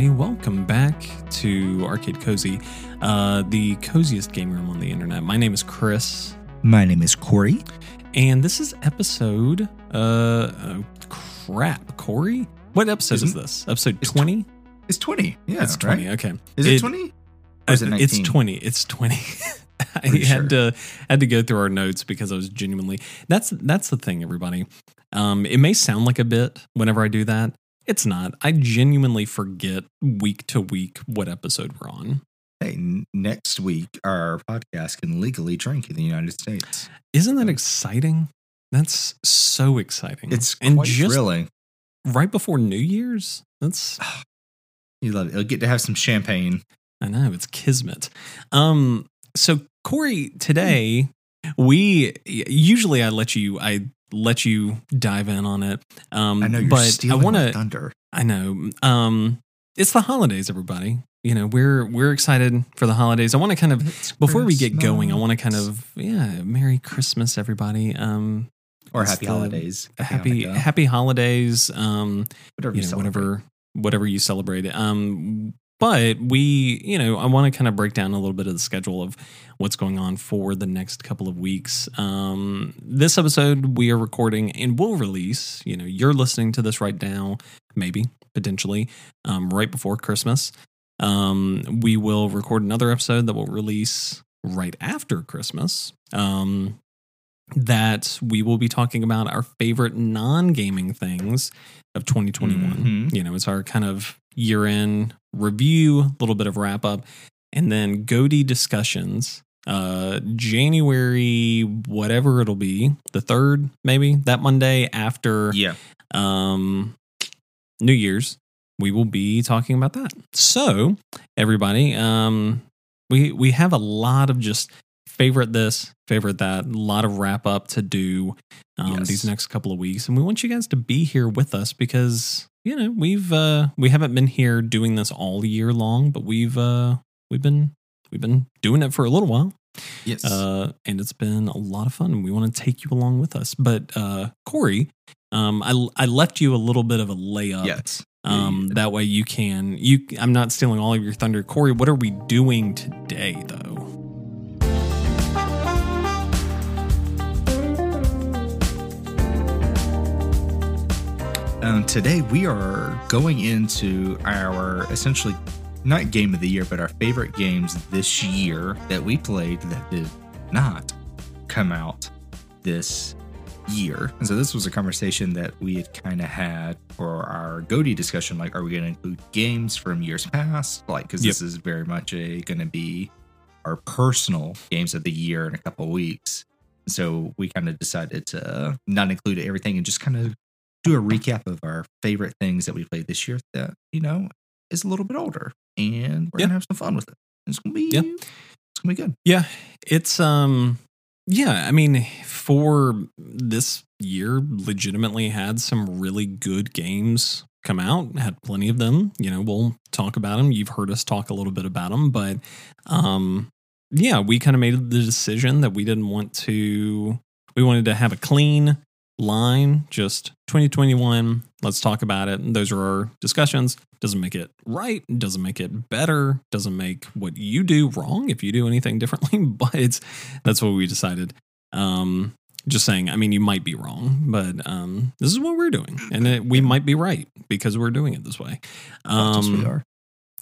Everybody, welcome back to Arcade Cozy, uh, the coziest game room on the internet. My name is Chris, My name is Corey. and this is episode. Uh, oh, crap, Corey? What episode is Isn't- this? Episode it's 20? It's 20. Yeah. it's 20, right? okay. Is it, 20? Or is it It's 20. It's 20. I Pretty had to had to go through our notes because I was genuinely that's that's the thing, everybody. Um, it may sound like a bit whenever I do that. It's not. I genuinely forget week to week what episode we're on. Hey, n- next week, our podcast can legally drink in the United States. Isn't that exciting? That's so exciting. It's and quite just thrilling. right before New Year's. That's You love it. You'll get to have some champagne. I know it's kismet. Um, so Corey, today we usually I let you I let you dive in on it. Um, I know you're but I stealing want my to. thunder. I know. Um, it's the holidays, everybody. You know, we're we're excited for the holidays. I want to kind of It's before we get going, I want to kind of yeah, Merry Christmas, everybody. Um, Or happy the- holidays. happy happy holidays. Um, whatever you know, whatever whatever you celebrate. Um, but we, you know, I want to kind of break down a little bit of the schedule of what's going on for the next couple of weeks. Um, this episode we are recording and will release. You know, you're listening to this right now, maybe potentially, um, right before Christmas. Um, we will record another episode that will release right after Christmas. Um, that we will be talking about our favorite non-gaming things of 2021. Mhm. You know, it's our kind of year-end review, a little bit of wrap up, and then Goaty discussions. Uh, January, whatever it'll be, the third, maybe that Monday after Yeah. um, New Year's, we will be talking about that. So, everybody, um, we we have a lot of just favorite this, favorite that, a lot of wrap up to do um, Yes. these next couple of weeks, and we want you guys to be here with us because you know we've uh, we haven't been here doing this all year long, but we've uh, we've been we've been doing it for a little while. Yes. Uh, and it's been a lot of fun. We want to take you along with us. But uh, Corey, um, I I left you a little bit of a layup. yes. Um, that way you can you. I'm not stealing all of your thunder, Corey. What are we doing today, though? Um, today we are going into our essentially not game of the year, but our favorite games this year that we played that did not come out this year. And so this was a conversation that we had kind of had for our Goaty discussion. Like, are we going to include games from years past? Like, because this is very much a going to be our personal games of the year in a couple of weeks. So we kind of decided to not include everything and just kind of do a recap of our favorite things that we played this year that you know is a little bit older, and we're Yeah. gonna have some fun with it. It's gonna be Yeah. it's gonna be good. Yeah, it's um, yeah. I mean, for this year, legitimately had some really good games come out. Had plenty of them. You know, we'll talk about them. You've heard us talk a little bit about them, but um, yeah, we kind of made the decision that we didn't want to. We wanted to have a clean line, just 2021. Let's talk about it. And those are our discussions. Doesn't make it right. Doesn't make it better. Doesn't make what you do wrong if you do anything differently. But it's that's what we decided. Um, just saying. I mean, you might be wrong, but um, this is what we're doing, and it, we might be right because we're doing it this way. Yes, we Um, are.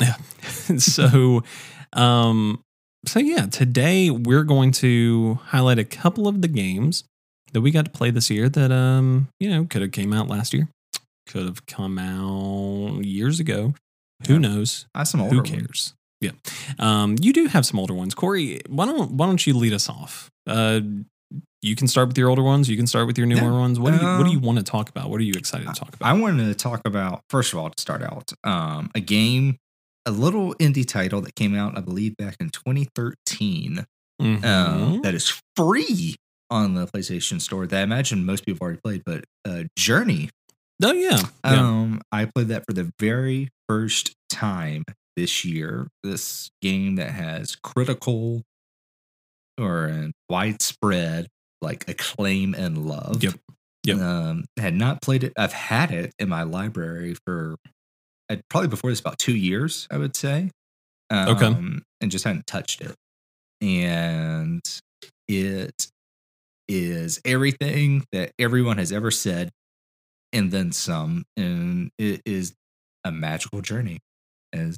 yeah. so, um, so yeah, today we're going to highlight a couple of the games that we got to play this year that, um, you know, could have came out last year, could have come out years ago. Who Yeah. knows? I have some older Who ones. cares? Yeah. Um, you do have some older ones, Corey. Why don't Why don't you lead us off? Uh, you can start with your older ones. You can start with your newer Yeah. ones. What do you What do you Um, want to talk about? What are you excited to talk about? I wanted to talk about first of all to start out um, a game, a little indie title that came out, I believe, back in 2013. Mhm. um, that is free on the PlayStation Store. That I imagine most people have already played, but uh, Journey. oh yeah. yeah. Um, I played that for the very first time this year. This game that has critical or uh, widespread like acclaim and love. Yep. Yep. Um, had not played it. I've had it in my library for I'd probably before this about two years, I would say. Um, Okay. And just hadn't touched it. And it is everything that everyone has ever said and then some. And it is a magical journey, as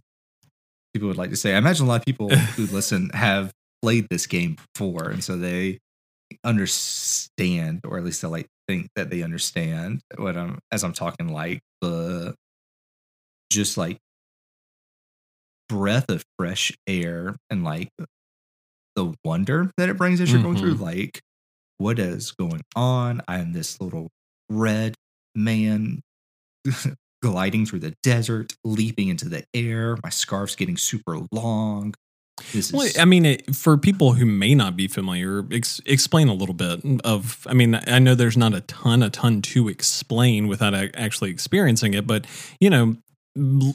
people would like to say. I imagine a lot of people who listen have played this game before. And so they understand, or at least they like think that they understand what I'm as I'm talking like the just like breath of fresh air and like the wonder that it brings as you're going through mm-hmm. like what is going on i'm this little red man gliding through the desert leaping into the air my scarf's getting super long this Well, is I mean, it, for people who may not be familiar, ex- explain a little bit of. I mean, I know there's not a ton, a ton to explain without actually experiencing it, but you know, l-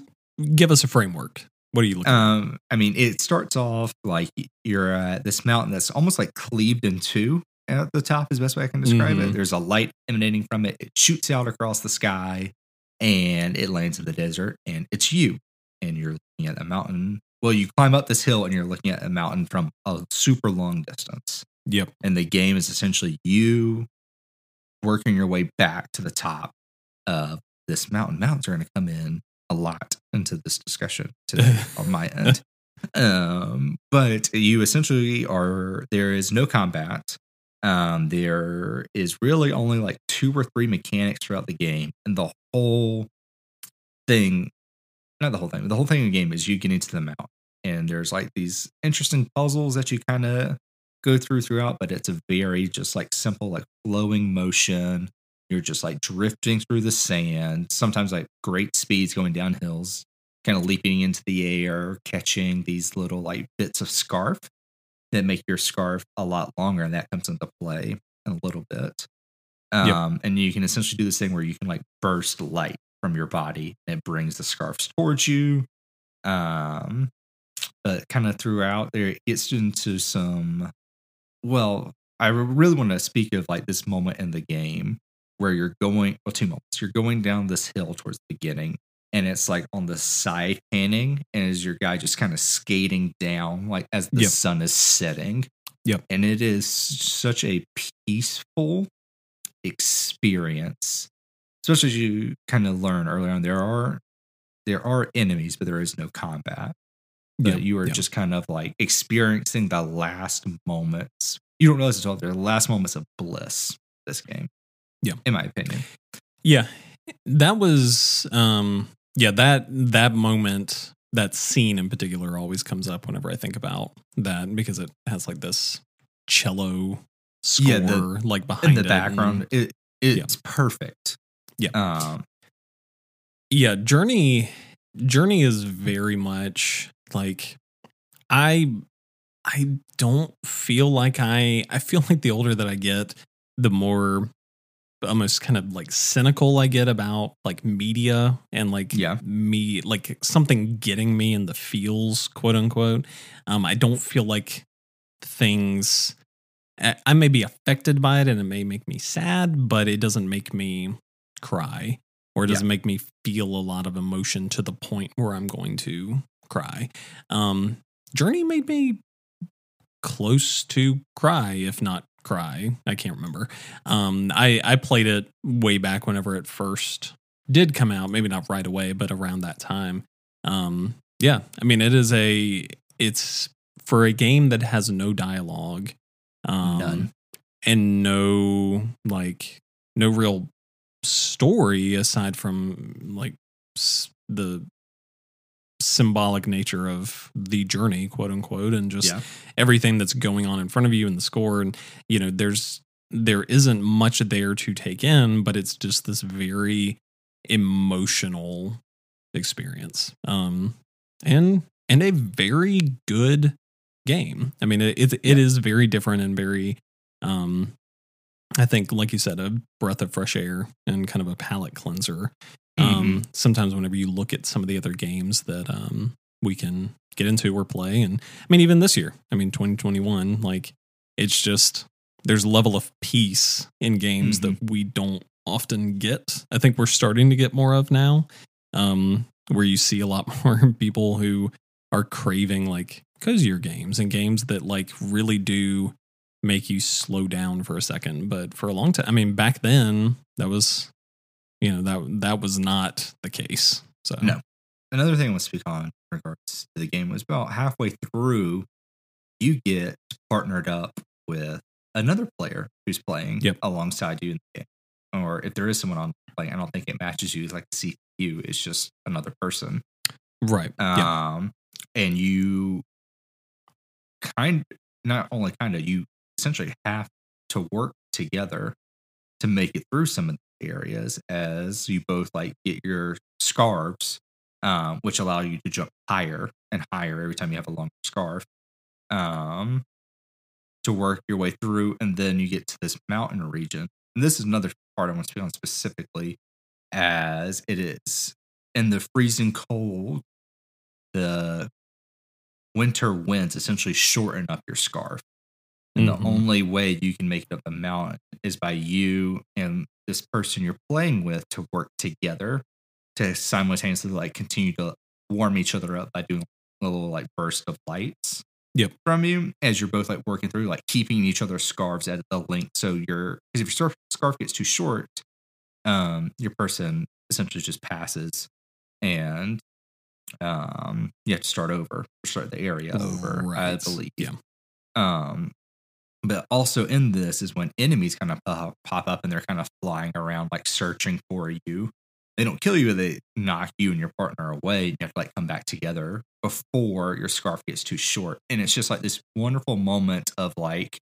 give us a framework. What are you looking? at? Um, I mean, it starts off like you're at this mountain that's almost like cleaved in two at the top, is the best way I can describe Mhm. it. There's a light emanating from it. It shoots out across the sky and it lands in the desert, and it's you. And you're looking at a mountain. Well, you climb up this hill and you're looking at a mountain from a super long distance. Yep. And the game is essentially you working your way back to the top of this mountain. Mountains are going to come in a lot into this discussion today on my end. Um, but you essentially are there is no combat. Um, there is really only like two or three mechanics throughout the game, and the whole thing not the whole thing, the whole thing in the game is you get into the mount. and there's like these interesting puzzles that you kind of go through throughout, but it's a very just like simple, like flowing motion. You're just like drifting through the sand, sometimes like great speeds going down hills, kind of leaping into the air, catching these little like bits of scarf that make your scarf a lot longer, and that comes into play in a little bit. Yep. Um, and you can essentially do this thing where you can like burst light from your body and it brings the scarves towards you. Um, but kind of throughout there, it gets into some. Well, I really want to speak of like this moment in the game where you're going. Well, two moments. You're going down this hill towards the beginning, and it's like on the side panning, and is your guy just kind of skating down, like as the Yep. sun is setting. Yep. And it is such a peaceful experience especially as you kind of learn early on there are there are enemies but there is no combat but Yep, you are yep. just kind of like experiencing the last moments you don't realize it's all they're the last moments of bliss this game Yeah. in my opinion Yeah. That was um yeah, that that moment, that scene in particular always comes up whenever I think about that because it has like this cello score Yeah, the- like behind in the it background and- it it's perfect Yeah. um yeah, Journey Journey is very much like I I don't feel like I I feel like the older that I get, the more almost kind of like cynical I get about like media and like Yeah. me like something getting me in the feels, quote unquote. Um, I don't feel like things I may be affected by it and it may make me sad, but it doesn't make me cry or it doesn't make me feel a lot of emotion to the point where I'm going to cry. Um, Journey made me close to cry, if not cry. I can't remember. Um, I I played it way back whenever it first did come out. Maybe not right away, but around that time. Um, yeah, I mean, it is a it's for a game that has no dialogue, um, None. and no like no real story aside from like the symbolic nature of the journey quote unquote and just Yeah. everything that's going on in front of you in the score. And you know there's there isn't much there to take in but it's just this very emotional experience. Um and and a very good game. I mean it it, it is very different and very um i think like you said a breath of fresh air and kind of a palate cleanser um sometimes whenever you look at some of the other games that um we can get into or play and i mean even this year i mean 2021 like it's just there's a level of peace in games that we don't often get. I think we're starting to get more of now um where you see a lot more people who are craving like cozier games and games that like really do make you slow down for a second. But for a long time, I mean, back then that was, you know, that that was not the case. So No. Another thing I want to speak on in regards to the game was about halfway through, you get partnered up with another player who's playing Yep. alongside you in the game. Or if there is someone on playing, I don't think it matches you like CPU. It's just another person. right, yeah, Um, and you kind not only kind of you essentially have to work together to make it through some of areas as you both like get your scarves um, which allow you to jump higher and higher every time you have a longer scarf um, to work your way through and then you get to this mountain region and this is another part i want to speak on specifically as it is in the freezing cold the winter winds essentially shorten up your scarf. And Mhm. the only way you can make it up the mountain is by you and this person you're playing with to work together to simultaneously like continue to warm each other up by doing a little like burst of lights Yep. from you as you're both like working through like keeping each other's scarves at the length so you're because if your scarf, gets too short um your person essentially just passes and um you have to start over start the area over i believe Yeah. um but also in this is when enemies kind of pop, pop up and they're kind of flying around like searching for you. They don't kill you they knock you and your partner away you have to like come back together before your scarf gets too short. And it's just like this wonderful moment of like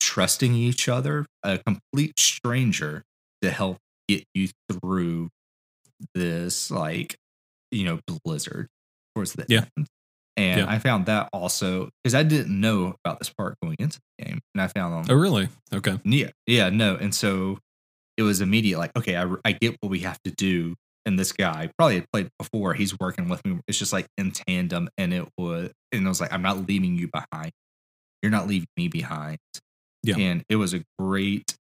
trusting each other a complete stranger to help get you through this like you know blizzard towards the Yeah. end and Yeah. i found that also because i didn't know about this part going into the game and i found on Oh, really? Okay. yeah, yeah, no, and so it was immediate. Like, okay, I, I get what we have to do. And this guy probably had played before. He's working with me. It's just like in tandem, and it was, and it was like, I'm not leaving you behind. You're not leaving me behind. Yeah. And it was a great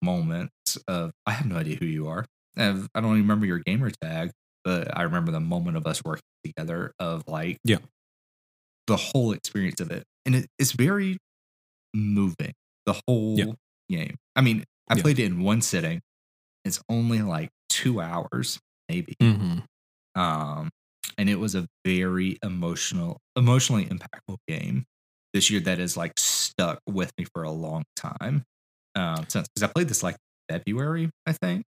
moment of I have no idea who you are. I've- I don't even remember your gamer tag, but I remember the moment of us working together. Of like, Yeah. The whole experience of it, and it, it's very moving. The whole Yeah. game. I mean, I Yeah. played it in one sitting. It's only like two hours, maybe. hmm Um, and it was a very emotional, emotionally impactful game this year that is like stuck with me for a long time. Um, since because I played this like February, I think,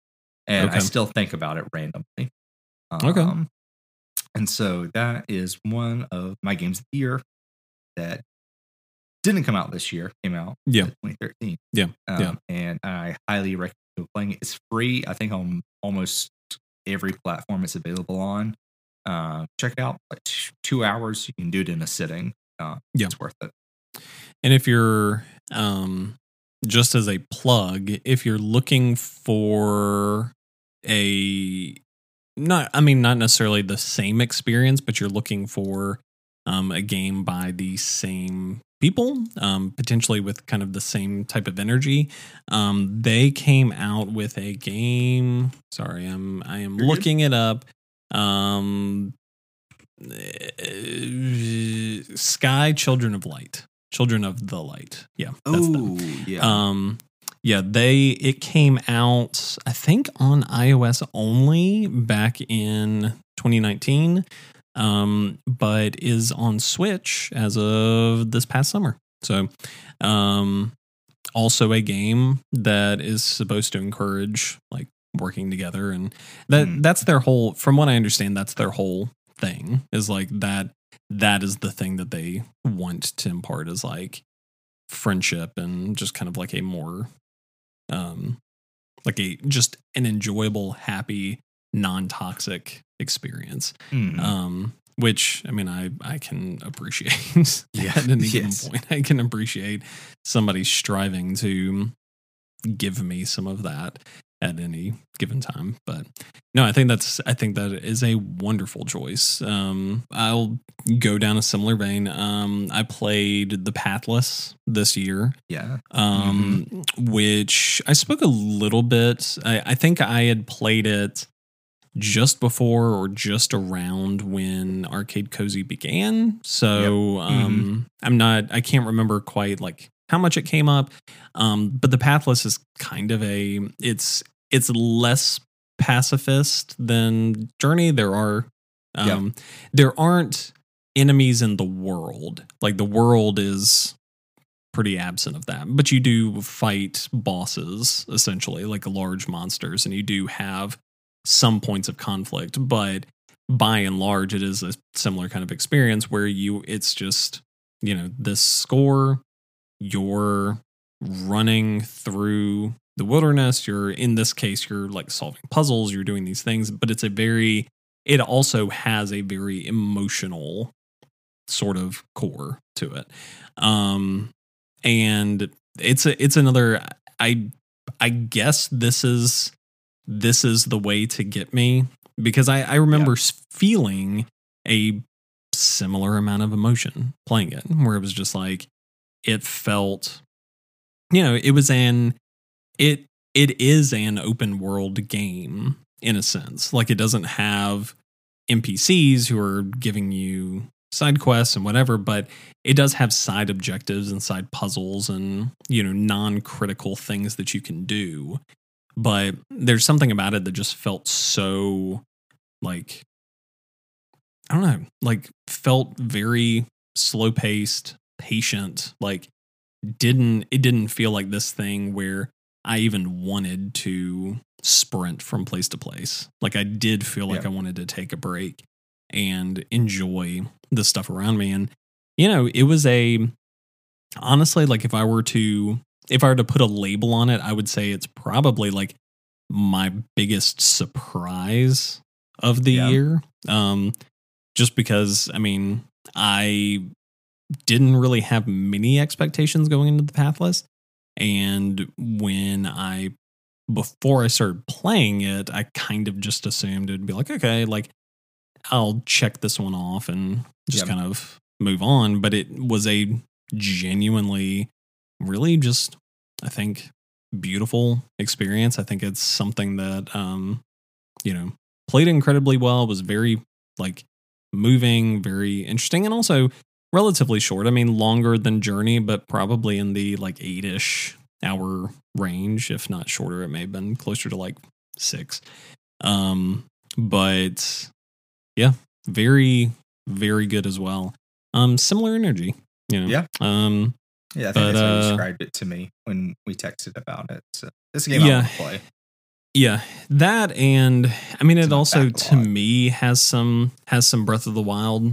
and I still think about it randomly. Um, Okay. And so that is one of my games of the year that didn't come out this year. Came out Yeah. in 2013. Yeah. Um, Yeah. And I highly recommend playing it. It's free. I think on almost every platform it's available on. Uh, check it out. Like two hours, you can do it in a sitting. Uh, Yeah. it's worth it. And if you're um just as a plug, if you're looking for a not I mean not necessarily the same experience, but you're looking for um a game by the same people, um potentially with kind of the same type of energy. Um they came out with a game, sorry, I'm I am You're good. looking it up. Um Sky Children of Light. Children of the Light. Yeah. That's them. yeah. Um yeah, they it came out I think on iOS only back in 2019 um but is on Switch as of this past summer. So um also a game that is supposed to encourage like working together and that Hmm. that's their whole from what I understand that's their whole thing is like that that is the thing that they want to impart is like friendship and just kind of like a more um like a just an enjoyable happy non-toxic experience Mhm. um which i mean i i can appreciate Yeah, at any yes. given point i can appreciate somebody striving to give me some of that at any given time but no i think that's i think that is a wonderful choice um i'll go down a similar vein um i played the pathless this year yeah. um, which I spoke a little bit. I, I think I had played it just before or just around when Arcade Cozy began. So um, I'm not, I can't remember quite like how much it came up. Um, but the Pathless is kind of a, it's, it's less pacifist than Journey. There are, um, there aren't enemies in the world. Like the world is pretty absent of that. But you do fight bosses essentially, like large monsters, and you do have some points of conflict, but by and large it is a similar kind of experience where you it's just, you know, this score you're running through the wilderness, you're in this case you're like solving puzzles, you're doing these things, but it's a very it also has a very emotional sort of core to it. Um and it's a it's another I I guess this is this is the way to get me because I I remember s feeling a similar amount of emotion playing it where it was just like it felt you know it was an it it is an open world game in a sense like it doesn't have npcs who are giving you side quests and whatever, but it does have side objectives and side puzzles and, you know, non critical things that you can do. But there's something about it that just felt so like, I don't know, like felt very slow paced, patient, like didn't, it didn't feel like this thing where I even wanted to sprint from place to place. Like I did feel like Yeah. I wanted to take a break and enjoy the stuff around me. And, you know, it was a, honestly, like if I were to, if I were to put a label on it, I would say it's probably like my biggest surprise of the Yeah. year. Um, just because, I mean, I didn't really have many expectations going into the Pathless. And when I, before I started playing it, I kind of just assumed it'd be like, okay, like I'll check this one off and just Yeah. kind of move on. But it was a genuinely, really just, I think, beautiful experience. I think it's something that, um, you know, played incredibly well, was very like moving, very interesting, and also relatively short. I mean, longer than Journey, but probably in the like eight ish hour range, if not shorter. It may have been closer to like six. Um, but yeah, very, very good as well. Um, similar energy, you know. Yeah. Um, Yeah, I think But, that's how you uh, described it to me when we texted about it. So this game I Yeah. want to play. yeah, that and I mean, It's it also to lot. me has some has some Breath of the Wild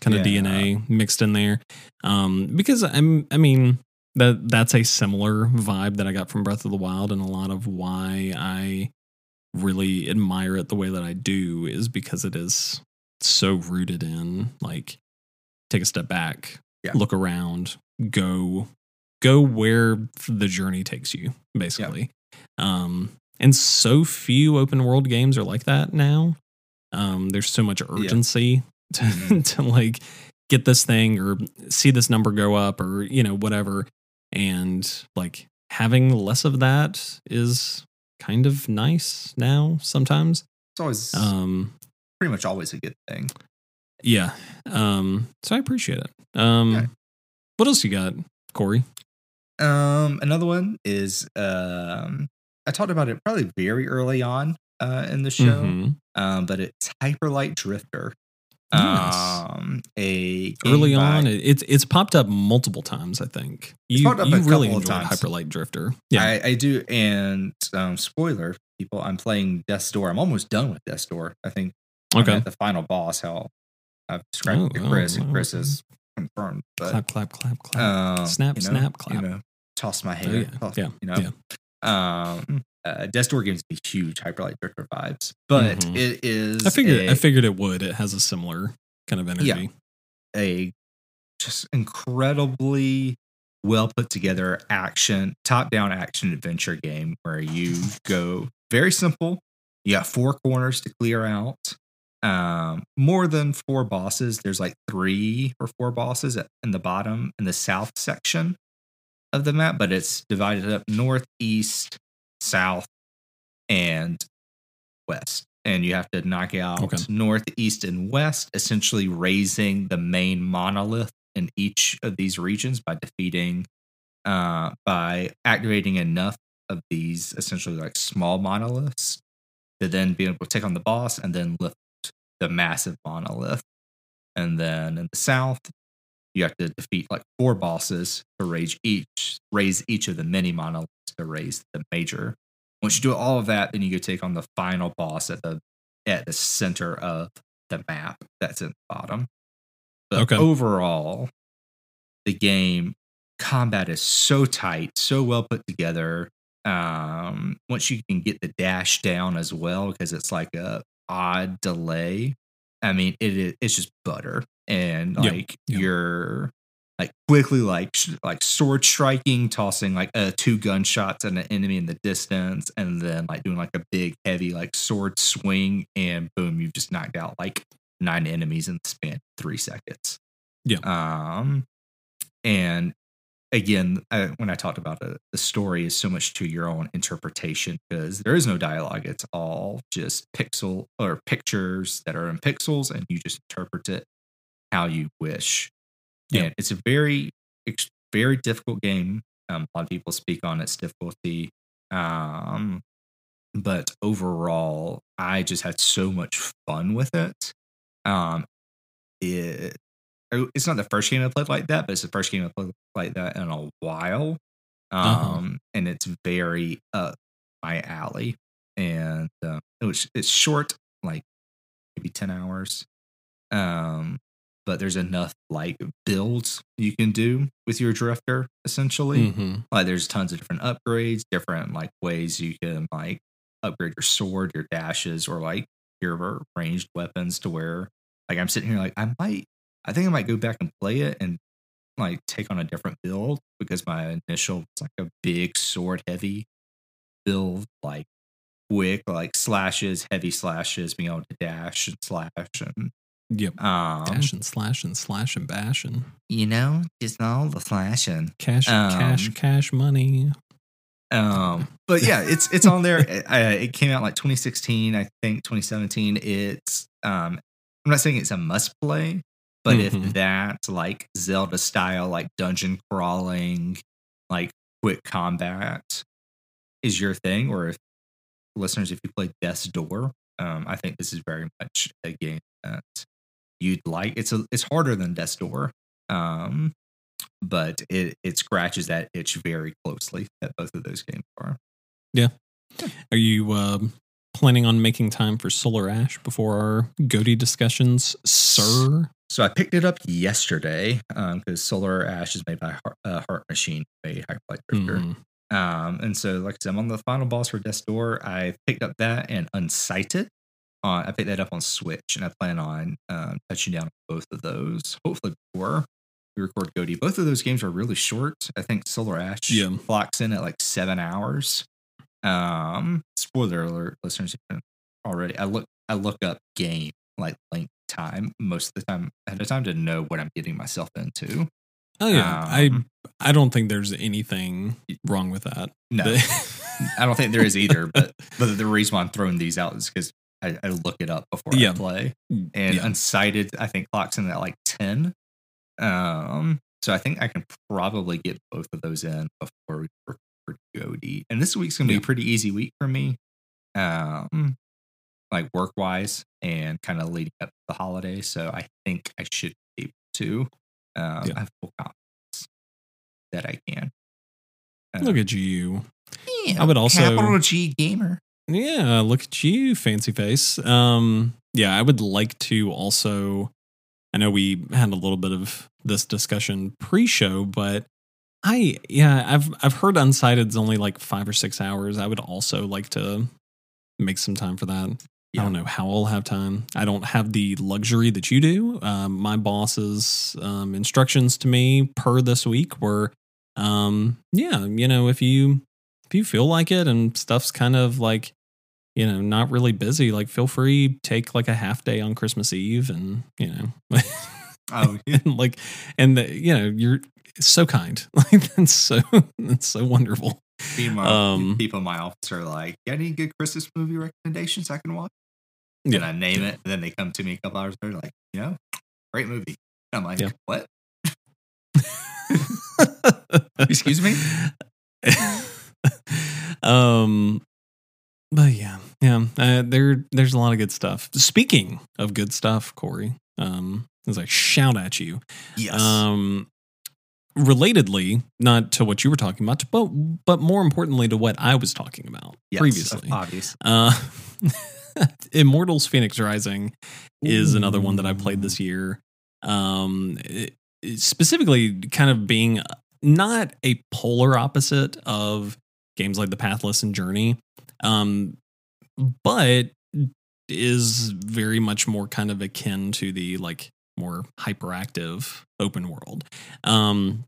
kind of Yeah. DNA mixed in there. Um, because I'm, I mean, that that's a similar vibe that I got from Breath of the Wild, and a lot of why I really admire it the way that I do is because it is so rooted in like take a step back, Yeah. look around, go go where the journey takes you, basically. Um, and so few open world games are like that now. Um, there's so much urgency to, Mhm. to like get this thing or see this number go up or you know whatever and like having less of that is kind of nice now sometimes It's always um pretty much always a good thing. yeah um so i appreciate it um Okay. what else you got corey Um, another one is um, I talked about it probably very early on uh, in the show, Mhm. um, but it's Hyperlight Drifter. Nice. Um, a early on it, it's it's popped up multiple times i think you, popped up you a really couple enjoyed times. hyperlight drifter yeah I, I do, and um, spoiler, people, I'm playing Death's Door. I'm almost done with Death's Door. I think I'm okay at the final boss. How I've described it Oh, to Chris, oh, and Chris oh. is confirmed. But clap clap clap clap um, Snap, you know, snap, clap. You know, toss my hair. Oh, yeah, toss- yeah, You know, um, uh, Death's gives me huge Hyperlight Drifter vibes, but Mhm. it is. i figured a- i figured it would. It has a similar kind of energy. Yeah, a just incredibly well put together action top down action adventure game where you go very simple. You got four corners to clear out. Um more than four bosses. There's like three or four bosses at, in the bottom in the south section of the map but it's divided up north east south and west and you have to knock out Okay. north, east, and west, essentially raising the main monolith in each of these regions by defeating, uh, by activating enough of these essentially like small monoliths to then be able to take on the boss and then lift the massive monolith. And then in the south, you have to defeat like four bosses to raise each raise each of the mini monoliths to raise the major. Once you do all of that, then you go take on the final boss at the at the center of the map that's in the bottom. But Okay. overall, the game combat is so tight, so well put together. Um, once you can get the dash down as well, because it's like a odd delay. I mean, it is it's just butter, and Yep, like yep. you're like quickly like sh- like sword striking, tossing like uh, two gunshots at an enemy in the distance, and then like doing like a big heavy like sword swing, and boom, you've just knocked out like nine enemies in the span of three seconds. Yeah. Um, and again, I, when I talked about it, the story is so much to your own interpretation because there is no dialogue. It's all just pixel or pictures that are in pixels, and you just interpret it how you wish. Yeah. And it's a very, very difficult game. Um, a lot of people speak on its difficulty. Um, but overall, I just had so much fun with it. Um, it oh, it's not the first game I played like that, but it's the first game I played like that in a while. Um, Uh-huh. and it's very up my alley, and uh, it was it's short, like maybe ten hours. Um, but there's enough like builds you can do with your drifter essentially. Mhm. Like there's tons of different upgrades, different like ways you can like upgrade your sword, your dashes, or like your ranged weapons to where like I'm sitting here like I might I think I might go back and play it and like take on a different build because my initial was like a big sword heavy build, like quick, like slashes, heavy slashes, being able to dash and slash and Yep. um Dash and slash and slash and bash and you know, just all the slashing. cash, cash, Um, cash cash money. Um, but yeah, it's it's on there. It, it came out like 2016, I think 2017. It's um, I'm not saying it's a must play, but Mhm. if that like Zelda style, like dungeon crawling, like quick combat is your thing, or if listeners, if you play Death's Door, um, I think this is very much a game that you'd like. It's a it's harder than Death's Door. Um, but it it scratches that itch very closely that both of those games are. Yeah. Are you um, planning on making time for Solar Ash before our Goaty discussions, sir? So I picked it up yesterday because Solar Ash is made by Heart, uh, Heart Machine, a Hyperlight Drifter. Mhm. Um, and so, like I said, I'm on the final boss for Death's Door. I picked up that and Unsighted. Uh, I picked that up on Switch, and I plan on um, touching down on both of those. Hopefully, before we record Goaty. Both of those games are really short. I think Solar Ash Yeah. clocks in at like seven hours. Um, spoiler alert, listeners if you haven't already. I look I look up game like length time most of the time ahead of time to know what I'm getting myself into. Oh yeah, Um, I I don't think there's anything wrong with that. No, I don't think there is either. But but the reason why I'm throwing these out is because I, I look it up before Yeah. I play. And yeah. Unsighted, I think clocks in at like ten. Um, so I think I can probably get both of those in before we record Goaty. And this week's gonna be a pretty easy week for me. Um, like work wise and kind of leading up to the holiday. So I think I should be able to. Um, Yeah. I have full confidence that I can. Look at you. yeah, I would also- capital G gamer. Yeah, look at you, fancy face. Um, yeah, I would like to also. I know we had a little bit of this discussion pre-show, but I yeah, I've I've heard Unsighted's only like five or six hours. I would also like to make some time for that. I don't know how I'll have time. I don't have the luxury that you do. Um, my boss's um, instructions to me per this week were, um, yeah, you know, if you if you feel like it and stuff's kind of like, you know, not really busy, like feel free take like a half day on Christmas Eve, and you know, Oh, yeah. and like, and the, you know, you're so kind, like that's so that's so wonderful. Meanwhile, Um, people in my office are like, "Got any good Christmas movie recommendations I can watch?" and Yeah. I name it, and then they come to me a couple hours later, like, you know, great movie. And I'm like, Yeah. what? Excuse me? um, but yeah, yeah, uh, there, there's a lot of good stuff. Speaking of good stuff, Corey, um, as I shout at you, Yes. um, relatedly, not to what you were talking about, but but more importantly to what I was talking about Yes, previously. Obvious. Uh, Immortals: Phoenix Rising is another one that I played this year. Um, it- specifically, kind of being not a polar opposite of games like The Pathless and Journey, um, but is very much more kind of akin to the like more hyperactive open world. Um,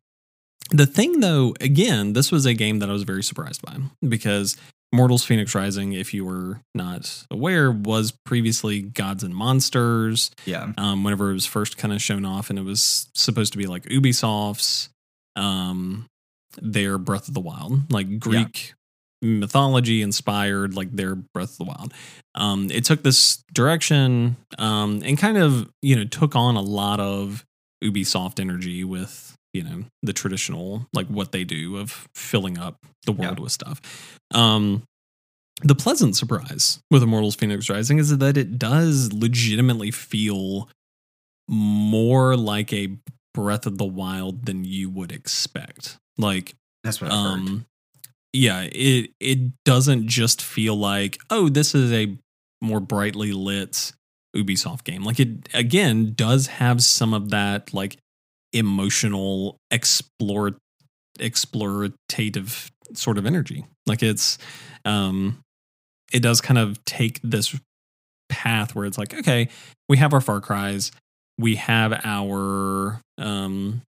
the thing, though, again, this was a game that I was very surprised by because Mortals Phoenix Rising, if you were not aware, was previously Gods and Monsters. Yeah. Um, whenever it was first kind of shown off, and it was supposed to be like Ubisoft's, um, their Breath of the Wild, like Greek mythology inspired, like their Breath of the Wild. Um, it took this direction, um, and kind of you know took on a lot of Ubisoft energy with you know the traditional like what they do of filling up the world Yeah. with stuff. Um, the pleasant surprise with Immortals Phoenix Rising is that it does legitimately feel more like a Breath of the Wild than you would expect. Like, That's what I heard. Yeah, it it doesn't just feel like oh, this is a more brightly lit Ubisoft game. Like it again does have some of that like emotional explore explorative sort of energy. Like it's um it does kind of take this path where it's like, okay, we have our Far Cries, we have our um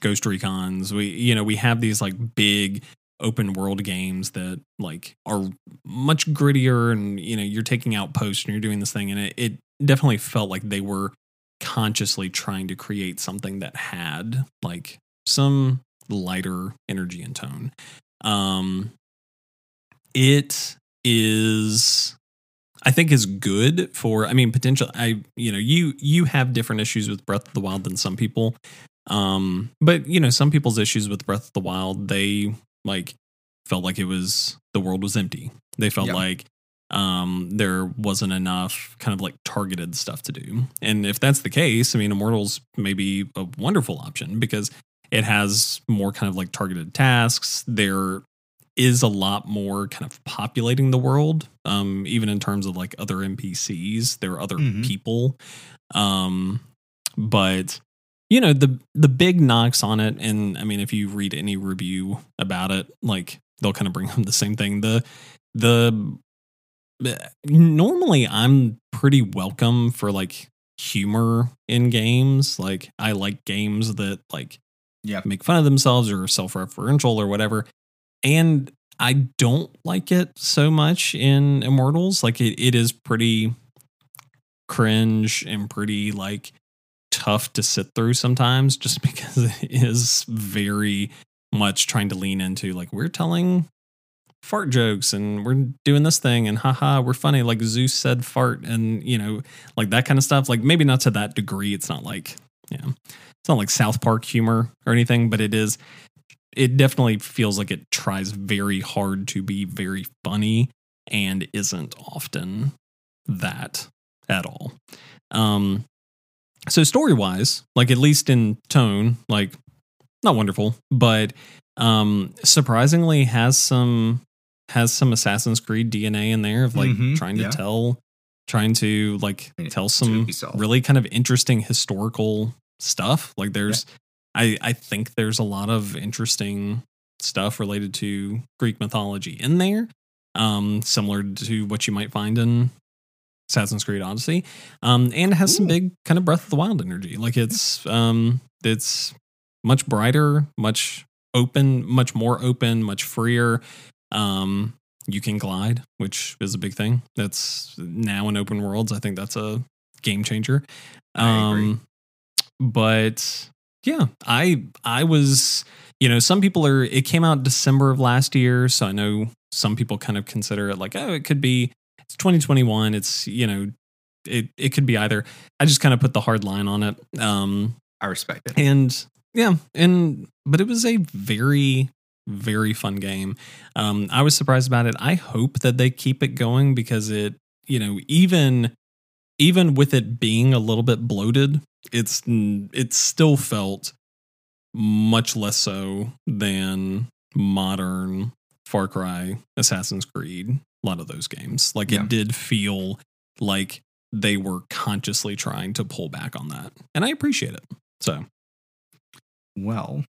Ghost Recons, we you know, we have these like big open world games that like are much grittier and you know, you're taking out posts and you're doing this thing and it, it definitely felt like they were consciously trying to create something that had like some lighter energy and tone. Um it is I think is good for I mean potential I you know you you have different issues with Breath of the Wild than some people. Um but you know some people's issues with Breath of the Wild they like felt like it was the world was empty. They felt Yeah. like um there wasn't enough kind of like targeted stuff to do. And if that's the case, I mean Immortals may be a wonderful option because it has more kind of like targeted tasks. There is a lot more kind of populating the world, um, even in terms of like other NPCs. There are other Mhm. people, um, but you know the the big knocks on it, and I mean, if you read any review about it, like they'll kind of bring up the same thing. The the normally I'm pretty welcome for like humor in games. Like I like games that like Yeah. make fun of themselves or self-referential or whatever. And I don't like it so much in Immortals. Like it, it is pretty cringe and pretty like tough to sit through sometimes just because it is very much trying to lean into like we're telling fart jokes and we're doing this thing and haha we're funny. Like Zeus said fart and you know like that kind of stuff. Like maybe not to that degree. It's not like yeah it's not like South Park humor or anything but it is it definitely feels like it tries very hard to be very funny and isn't often that at all. Um so story wise like at least in tone like not wonderful but um surprisingly has some has some assassin's creed dna in there of like Mhm, trying to yeah. tell trying to like tell some really kind of interesting historical stuff. Like there's i i think there's a lot of interesting stuff related to greek mythology in there um similar to what you might find in Assassin's Creed Odyssey, um, and it has some big kind of Breath of the Wild energy. Like it's um, it's much brighter, much open, much more open, much freer. Um, you can glide, which is a big thing. That's now in open worlds. I think that's a game changer. Um, but yeah, I I was you know some people are. It came out December of last year, so I know some people kind of consider it like oh it could be it's 2021. It's you know, it it could be either. I just kind of put the hard line on it. Um, I respect it. and yeah, and but it was a very very fun game. Um, I was surprised about it. I hope that they keep it going because it, you know, even even with it being a little bit bloated, it's it still felt much less so than modern Far Cry, Assassin's Creed, a lot of those games. Like Yeah. it did feel like they were consciously trying to pull back on that. And I appreciate it. So, Well,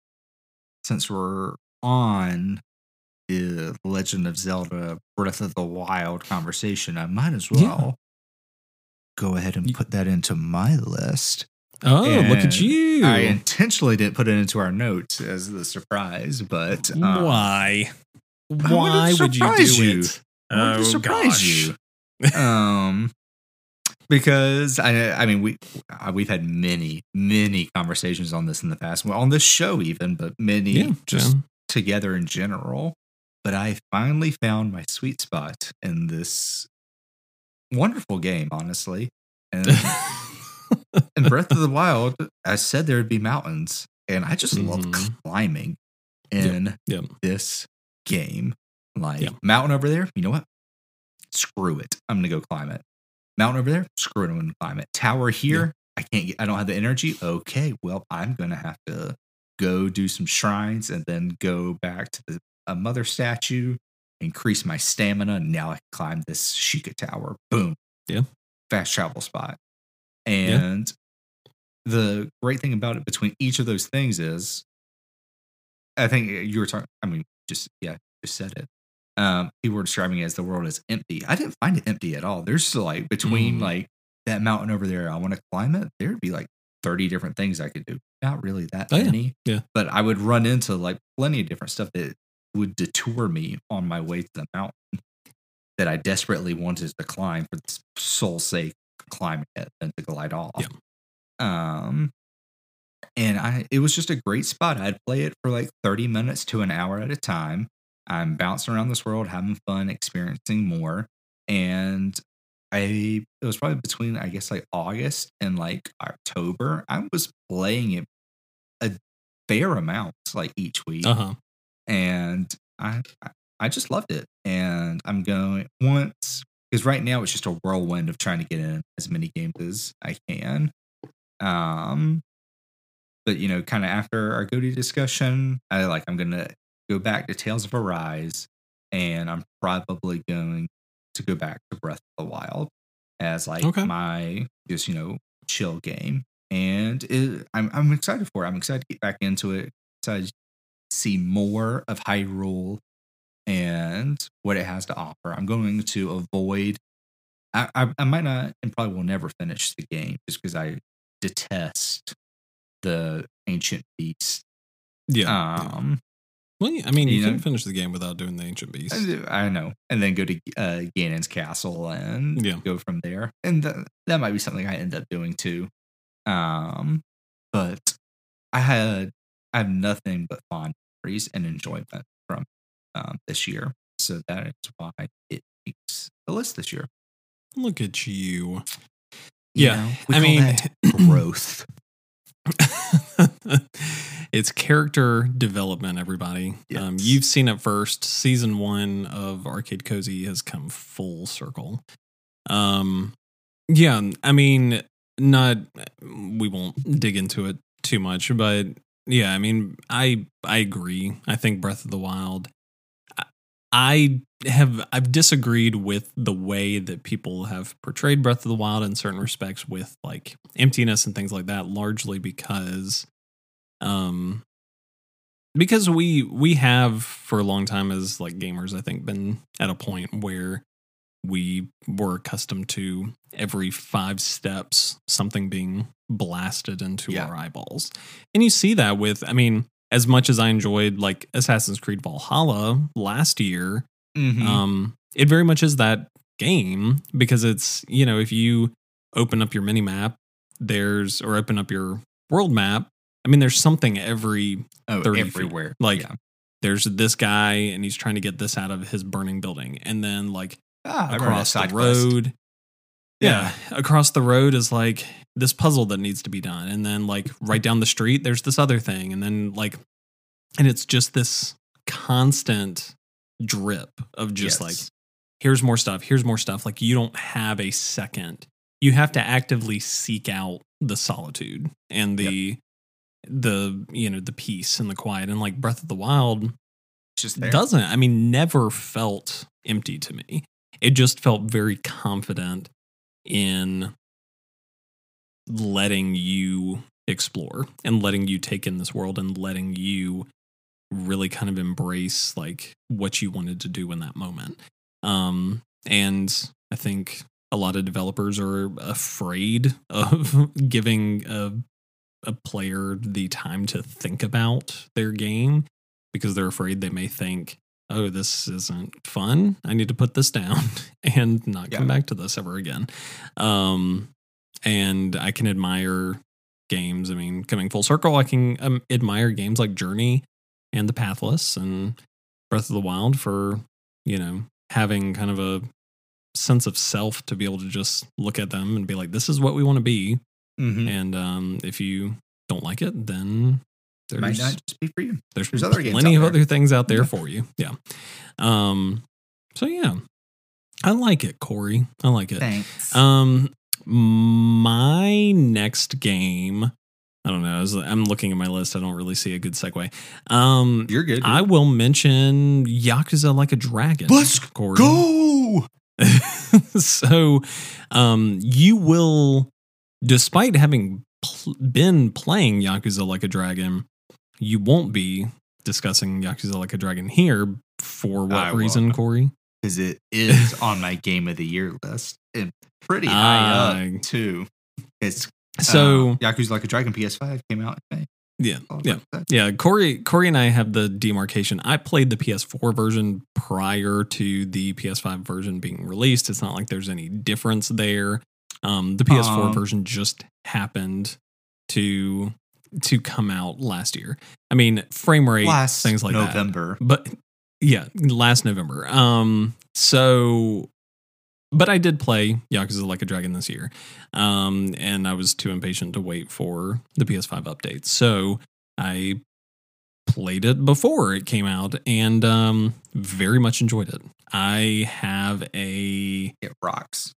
since we're on the Legend of Zelda Breath of the Wild conversation, I might as Yeah. well go ahead and put that into my list. oh, look at you. I intentionally didn't put it into our notes as the surprise, but um, Why? Why to would you surprise do you. it? Oh, surprise gosh. you. um because I I mean we uh, we've had many many conversations on this in the past well, on this show even but many Yeah, just yeah. together in general but I finally found my sweet spot in this wonderful game honestly and in Breath of the Wild I said there would be mountains and I just love Mhm. climbing Yep, in yep. this game like Yep. mountain over there you know what screw it. I'm gonna go climb it. Mountain over there, screw it, I'm gonna climb it. Tower here, I can't get I don't have the energy. Okay, well, I'm gonna have to go do some shrines and then go back to the a mother statue, increase my stamina. Now I can climb this Sheikah Tower. Boom. Yeah. Fast travel spot. And the great thing about it between each of those things is I think uh, you were talking I mean, just yeah, just said it um, people were describing it as the world is empty. I didn't find it empty at all. There's like between Mm. like that mountain over there, I want to climb it. There'd be like 30 different things I could do. Not really that Oh, many. Yeah. But I would run into like plenty of different stuff that would detour me on my way to the mountain that I desperately wanted to climb for the soul's sake, climbing it and to glide off. Yeah. Um and I it was just a great spot. I'd play it for like 30 minutes to an hour at a time. I'm bouncing around this world, having fun, experiencing more. And I it was probably between I guess like August and like October. I was playing it a fair amount like each week. Uh huh. And I- I just loved it. And I'm going once because right now it's just a whirlwind of trying to get in as many games as I can. Um but you know, kind of after our Goaty discussion, I like I'm gonna go back to Tales of Arise, and I'm probably going to go back to Breath of the Wild as like Okay. my just you know chill game, and it, I'm I'm excited for it. I'm excited to get back into it. Excited to see more of Hyrule and what it has to offer. I'm going to avoid. I, I, I might not and probably will never finish the game just because I detest the ancient beast. Yeah. Um, Well, I mean, you, you can know- finish the game without doing the ancient beast. I I know, and then go to uh, Ganon's castle and Yeah. go from there, and th- that might be something I end up doing too. Um, but I had I have nothing but fond memories and enjoyment from um, this year, so that is why it makes the list this year. Look at you. You Yeah, know, I mean- growth. it's character development, everybody. Um, you've seen it first. Season one of Arcade Cozy has come full circle. Um, yeah, I mean, not we won't dig into it too much, but yeah, I mean, I I agree. I think Breath of the Wild. I- have I've disagreed with the way that people have portrayed Breath of the Wild in certain respects with like emptiness and things like that, largely because um because we we have for a long time as like gamers i think been at a point where we were accustomed to every five steps something being blasted into Yeah. our eyeballs and you see that with i mean as much as i enjoyed like assassin's creed valhalla last year Mhm. um it very much is that game because it's you know if you open up your mini map there's or open up your world map i mean there's something every oh, 30 feet. everywhere. Like, yeah. there's this guy and he's trying to get this out of his burning building and then like Ah, I remember that across the road. quest. Road. Yeah. across the road is like this puzzle that needs to be done, and then like right down the street, there's this other thing, and then like, and it's just this constant drip of just Yes. like, here's more stuff, here's more stuff. Like you don't have a second. You have to actively seek out the solitude and the the you know the peace and the quiet and like Breath of the Wild just there. doesn't i mean never felt empty to me it just felt very confident in letting you explore and letting you take in this world and letting you really kind of embrace like what you wanted to do in that moment. Um and i think a lot of developers are afraid of giving a a player the time to think about their game because they're afraid they may think, oh, this isn't fun. I need to put this down and not come back to this ever again. Um, and I can admire games. I mean, coming full circle, I can um, admire games like Journey and The Pathless and Breath of the Wild for, you know, having kind of a sense of self to be able to just look at them and be like, this is what we want to be. Mhm. And um, if you don't like it, then It might there's not just be for you. there's, there's other games plenty of other things out there Yeah. for you. Yeah. Um. So yeah, I like it, Corey. I like it. Thanks. Um. My next game. I don't know. as I'm looking at my list. I don't really see a good segue. Um. You're good. I will mention Yakuza Like a Dragon. Let's Corey. go. so um, you will, despite having pl- been playing Yakuza Like a Dragon, you won't be discussing Yakuza Like a Dragon here. For what I reason, won't. Corey? Because it is on my game of the year list and pretty high Ah. up too. It's So uh, Yakuza Like a Dragon PS5 came out. in May. yeah, yeah. Yeah, Corey, Corey and I have the demarcation. I played the PS4 version prior to the PS5 version being released. It's not like there's any difference there. Um, the PS4 Um, version just happened to to come out last year. I mean, frame rate, Last things like that. November. But yeah, last November. Um, so, but I did play Yakuza Like a Dragon this year, um, and I was too impatient to wait for the PS5 update. So I played it before it came out, and um, very much enjoyed it. I have a It rocks.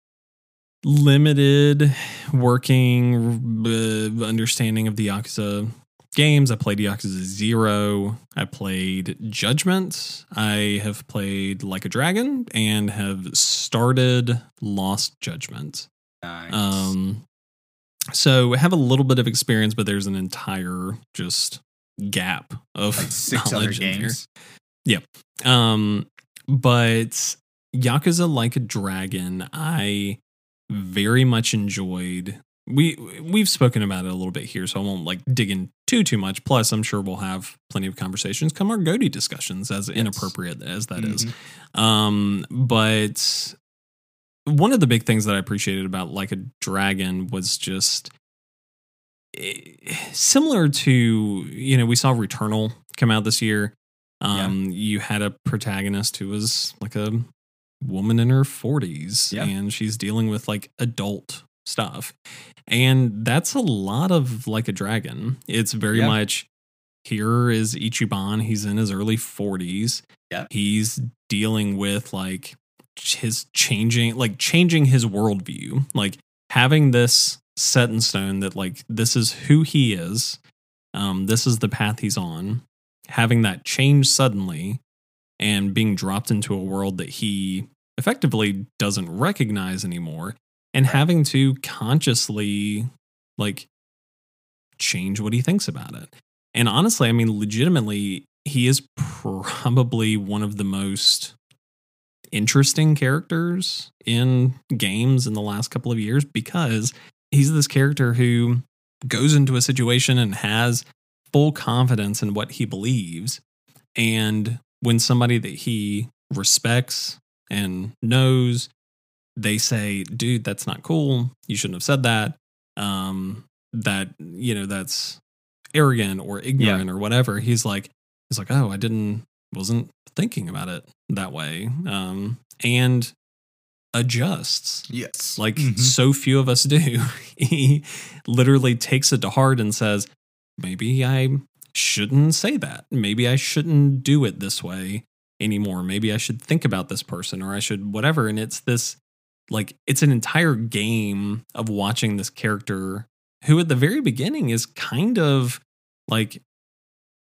Limited working uh, understanding of the Yakuza games. I played Yakuza Zero. I played Judgment. I have played Like a Dragon and have started Lost Judgment. Nice. Um, so I have a little bit of experience, but there's an entire just gap of like six other knowledge in here. games. Um, but Yakuza Like a Dragon, I very much enjoyed. We we've spoken about it a little bit here, so I won't like dig in too too much. Plus, I'm sure we'll have plenty of conversations come our Goaty discussions, as inappropriate as that is. Mhm. Um, but one of the big things that I appreciated about Like a Dragon was just eh, similar to you know we saw Returnal come out this year. Um, you had a protagonist who was like a woman in her 40s Yeah. and she's dealing with like adult stuff. And that's a lot of like a dragon. It's very Yeah. much here is Ichiban. He's in his early 40s. Yeah. He's dealing with like his changing, like changing his worldview, like having this set in stone that like this is who he is. Um, this is the path he's on. Having that change suddenly and being dropped into a world that he effectively doesn't recognize anymore and having to consciously like change what he thinks about it. And honestly, I mean, legitimately, he is probably one of the most interesting characters in games in the last couple of years because he's this character who goes into a situation and has full confidence in what he believes. And when somebody that he respects and knows, they say, dude, that's not cool. You shouldn't have said that. Um, that, you know, that's arrogant or ignorant or whatever. He's like, he's like, oh, I didn't, wasn't thinking about it that way. Um, and adjusts Yes. like Mhm. so few of us do. he literally takes it to heart and says, maybe I shouldn't say that. Maybe I shouldn't do it this way anymore. Maybe I should think about this person or I should whatever. And it's this like it's an entire game of watching this character who at the very beginning is kind of like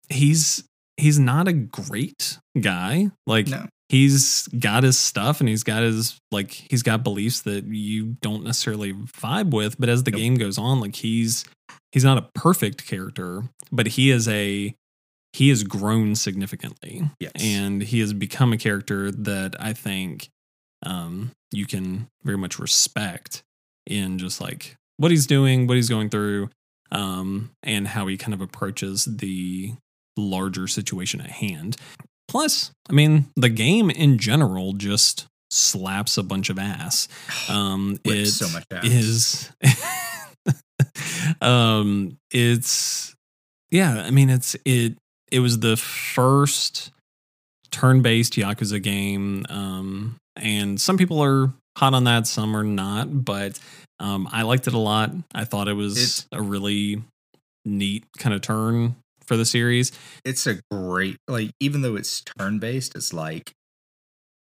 he's he's not a great guy. Like no. he's got his stuff and he's got his like he's got beliefs that you don't necessarily vibe with but as the Nope. game goes on like he's he's not a perfect character but he is a he has grown significantly Yes. and he has become a character that i think um you can very much respect in just like what he's doing what he's going through um and how he kind of approaches the larger situation at hand Plus, I mean, the game in general just slaps a bunch of ass. Um, it so much ass. is, um, it's yeah. I mean, it's it. It was the first turn-based Yakuza game, um, and some people are hot on that, some are not. But um, I liked it a lot. I thought it was It's- a really neat kind of turn for the series. it's a great like even though it's turn based, it's like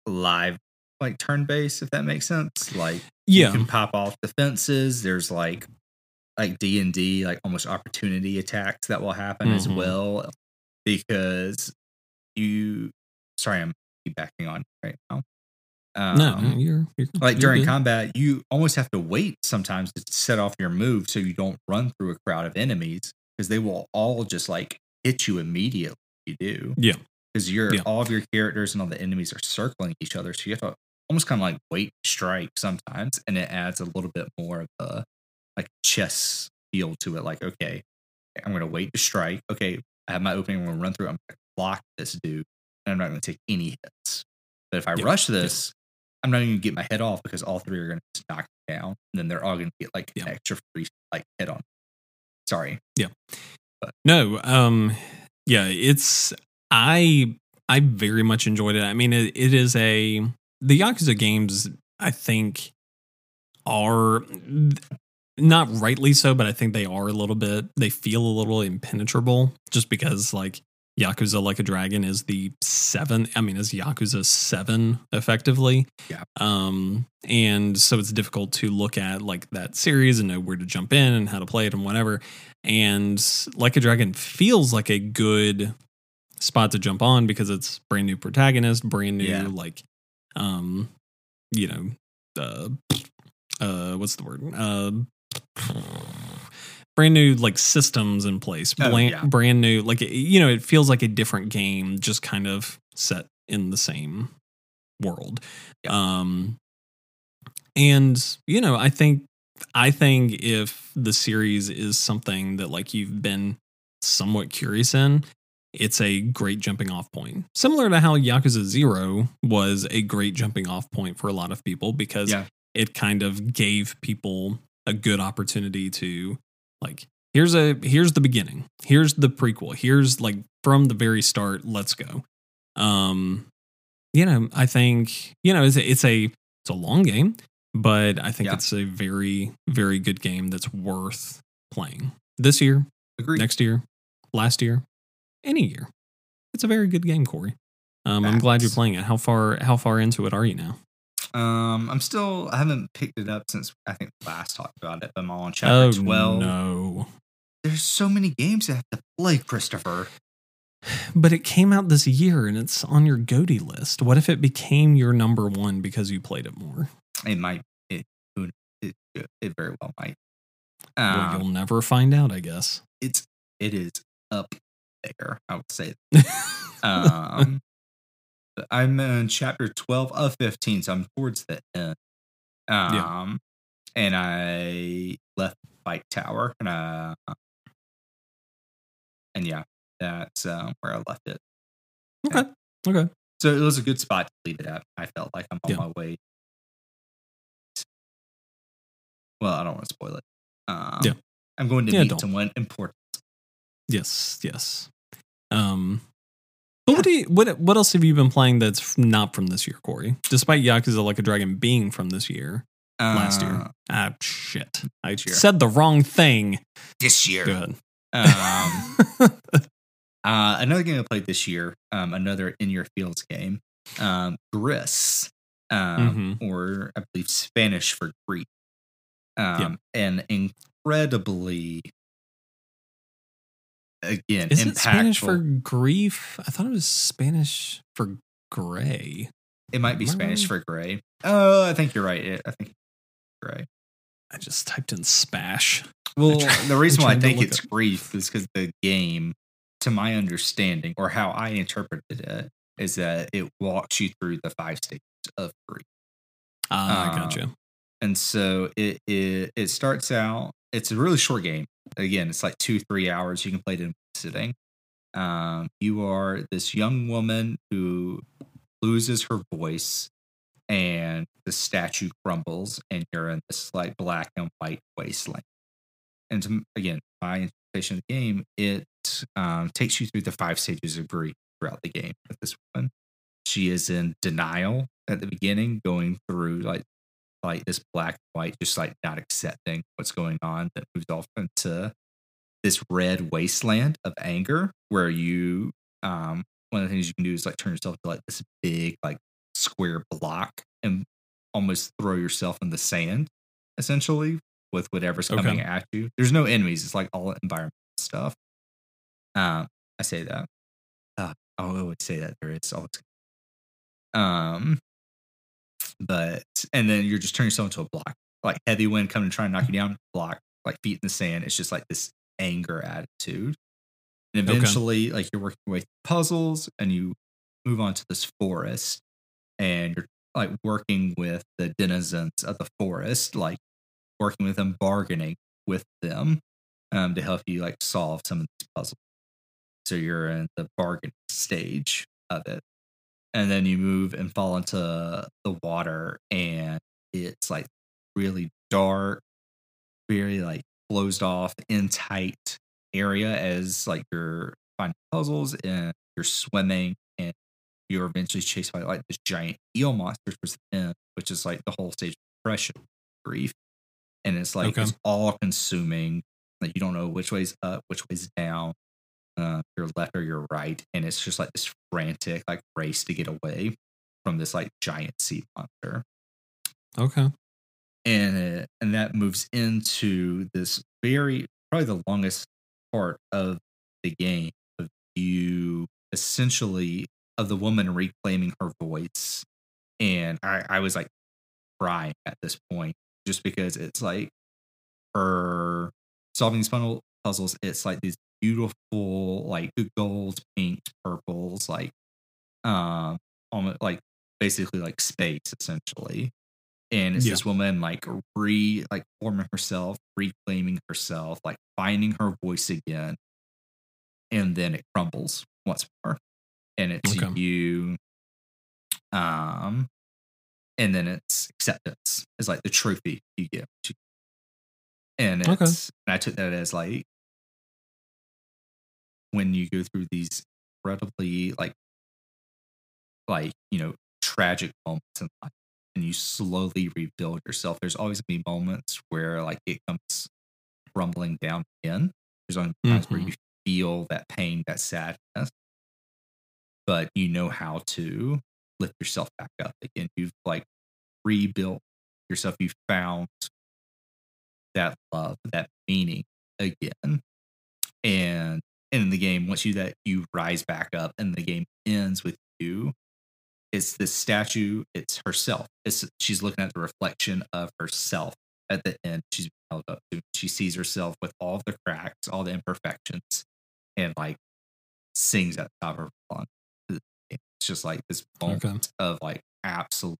live like turn based, if that makes sense. Like Yeah, you can pop off defenses. There's like like D and D, like almost opportunity attacks that will happen as Mhm. well because you. Sorry, I'm backing on right now. Um, no, you're, you're like you're during good. combat, you almost have to wait sometimes to set off your move so you don't run through a crowd of enemies because they will all just like hit you immediately if you do. Yeah. Because you're Yeah. all of your characters and all the enemies are circling each other. So you have to almost kind of like wait strike sometimes. And it adds a little bit more of a like chess feel to it. Like, okay, I'm gonna wait to strike. Okay, I have my opening, I'm run through, I'm gonna block this dude, and I'm not gonna take any hits. But if I Yeah. rush this, I'm not even gonna get my head off because all three are gonna just knock me down, and then they're all gonna get like Yeah. extra free like hit on. Sorry. Yeah. But. No, um, yeah, it's I I very much enjoyed it. I mean, it, it is a the Yakuza games. I think are not rightly so, but I think they are a little bit. They feel a little impenetrable, just because like Yakuza Like a Dragon is the seven. I mean, is Yakuza seven effectively? Yeah. Um, and so it's difficult to look at like that series and know where to jump in and how to play it and whatever. And Like a Dragon feels like a good spot to jump on because it's brand new protagonist, brand new Yeah. like, um, you know, uh, uh, what's the word? Uh, brand new like systems in place, Oh, yeah. brand new like you know, it feels like a different game, just kind of set in the same world. Yeah. Um, and you know, I think I think if the series is something that like you've been somewhat curious in, it's a great jumping off point. Similar to how Yakuza 0 was a great jumping off point for a lot of people because Yeah. it kind of gave people a good opportunity to like here's a here's the beginning. Here's the prequel. Here's like from the very start, let's go. Um you know, I think, you know, it's a, it's a it's a long game, but I think Yeah. it's a very very good game that's worth playing. This year, Agreed. next year, last year, any year. It's a very good game, Corey. Um, I'm glad you're playing it. How far how far into it are you now? Um, I'm still I haven't picked it up since I think last talked about it. But I'm on chapter oh twelve. no! There's so many games I have to play, Christopher. But it came out this year and it's on your Goaty list. What if it became your number one because you played it more? It might it it, it very well might. well, Um, you'll never find out, I guess. it's it is up there. I would say. Um, I'm in chapter twelve of fifteen, so I'm towards the end. Um, and I left Fight Tower, and uh, and yeah, that's um, where I left it. okay. Okay. So it was a good spot to leave it at. I felt like I'm on Yeah. my way. Well, I don't want to spoil it. Um, Yeah. I'm going to Yeah, meet don't. someone important. Yes. Yes. Um. But what do you, what what else have you been playing that's not from this year, Corey? Despite Yakuza Like a Dragon being from this year, last year. Uh, Ah, shit! I year. said the wrong thing. this year. Good. Um, uh, another game I played this year, um, another in your fields game, um, Gris, um, Mm-hmm. or I believe Spanish for Greek. Um, An incredibly, again, Is impactful. it Spanish for grief? I thought it was Spanish for gray. it might be Am Spanish wrong? for gray. Oh, I think you're right. I think gray. I just typed in spash. Well, tried- the reason why I think it's up- grief is because the game, to my understanding, or how I interpreted it, is that it walks you through the five stages of grief. Ah, I Uh, gotcha. And so it, it it starts out. It's a really short game. Again, it's like two three hours. You can play it in sitting. Um, you are this young woman who loses her voice, and the statue crumbles, and you're in this like black and white wasteland. And to, again, my interpretation of the game, it um, takes you through the five stages of grief throughout the game with this woman. She is in denial at the beginning, going through like like this black white, just like not accepting what's going on. That moves off into this red wasteland of anger, where you um one of the things you can do is like turn yourself to like this big like square block and almost throw yourself in the sand, essentially with whatever's coming Okay. at you. There's no enemies; it's like all environmental stuff. Um, I say that. Uh, I always say that there is always. Um, but and then you're just turning yourself into a block, like heavy wind coming to try and knock you down, block, like feet in the sand. It's just like this anger attitude. And Okay. eventually, like you're working your way through puzzles, and you move on to this forest, and you're like working with the denizens of the forest, like working with them, bargaining with them, um, to help you like solve some of these puzzles. So you're in the bargaining stage of it. And then you move and fall into the water, and it's like really dark, very like closed off, in tight area as like you're finding puzzles and you're swimming and you're eventually chased by like this giant eel monster towards the end, which is like the whole stage of depression, grief. And it's like Okay. it's all consuming. Like you don't know which way's up, which way's down, uh, your left or your right. And it's just like this frantic like race to get away from this like giant sea monster Okay. and it, and that moves into this very probably the longest part of the game of you essentially of the woman reclaiming her voice and i i was like crying at this point just because it's like her solving these funnel puzzles it's like these beautiful like gold pink purples like um almost like basically like space essentially and it's Yeah. this woman like re like forming herself reclaiming herself like finding her voice again and then it crumbles once more and it's Okay. you um and then it's acceptance is like the trophy you get and Okay. it's and i took that as like when you go through these incredibly like like you know tragic moments in life and you slowly rebuild yourself there's always gonna be moments where like it comes rumbling down again. There's only times where Mhm. you feel that pain that sadness. But you know how to lift yourself back up again. You've like rebuilt yourself. You've found that love that meaning again. And in the game once you that you rise back up and the game ends with you it's this statue it's herself it's she's looking at the reflection of herself at the end she's held up to she sees herself with all the cracks all the imperfections and like sings at the top of her lungs it's just like this moment Okay. of like absolute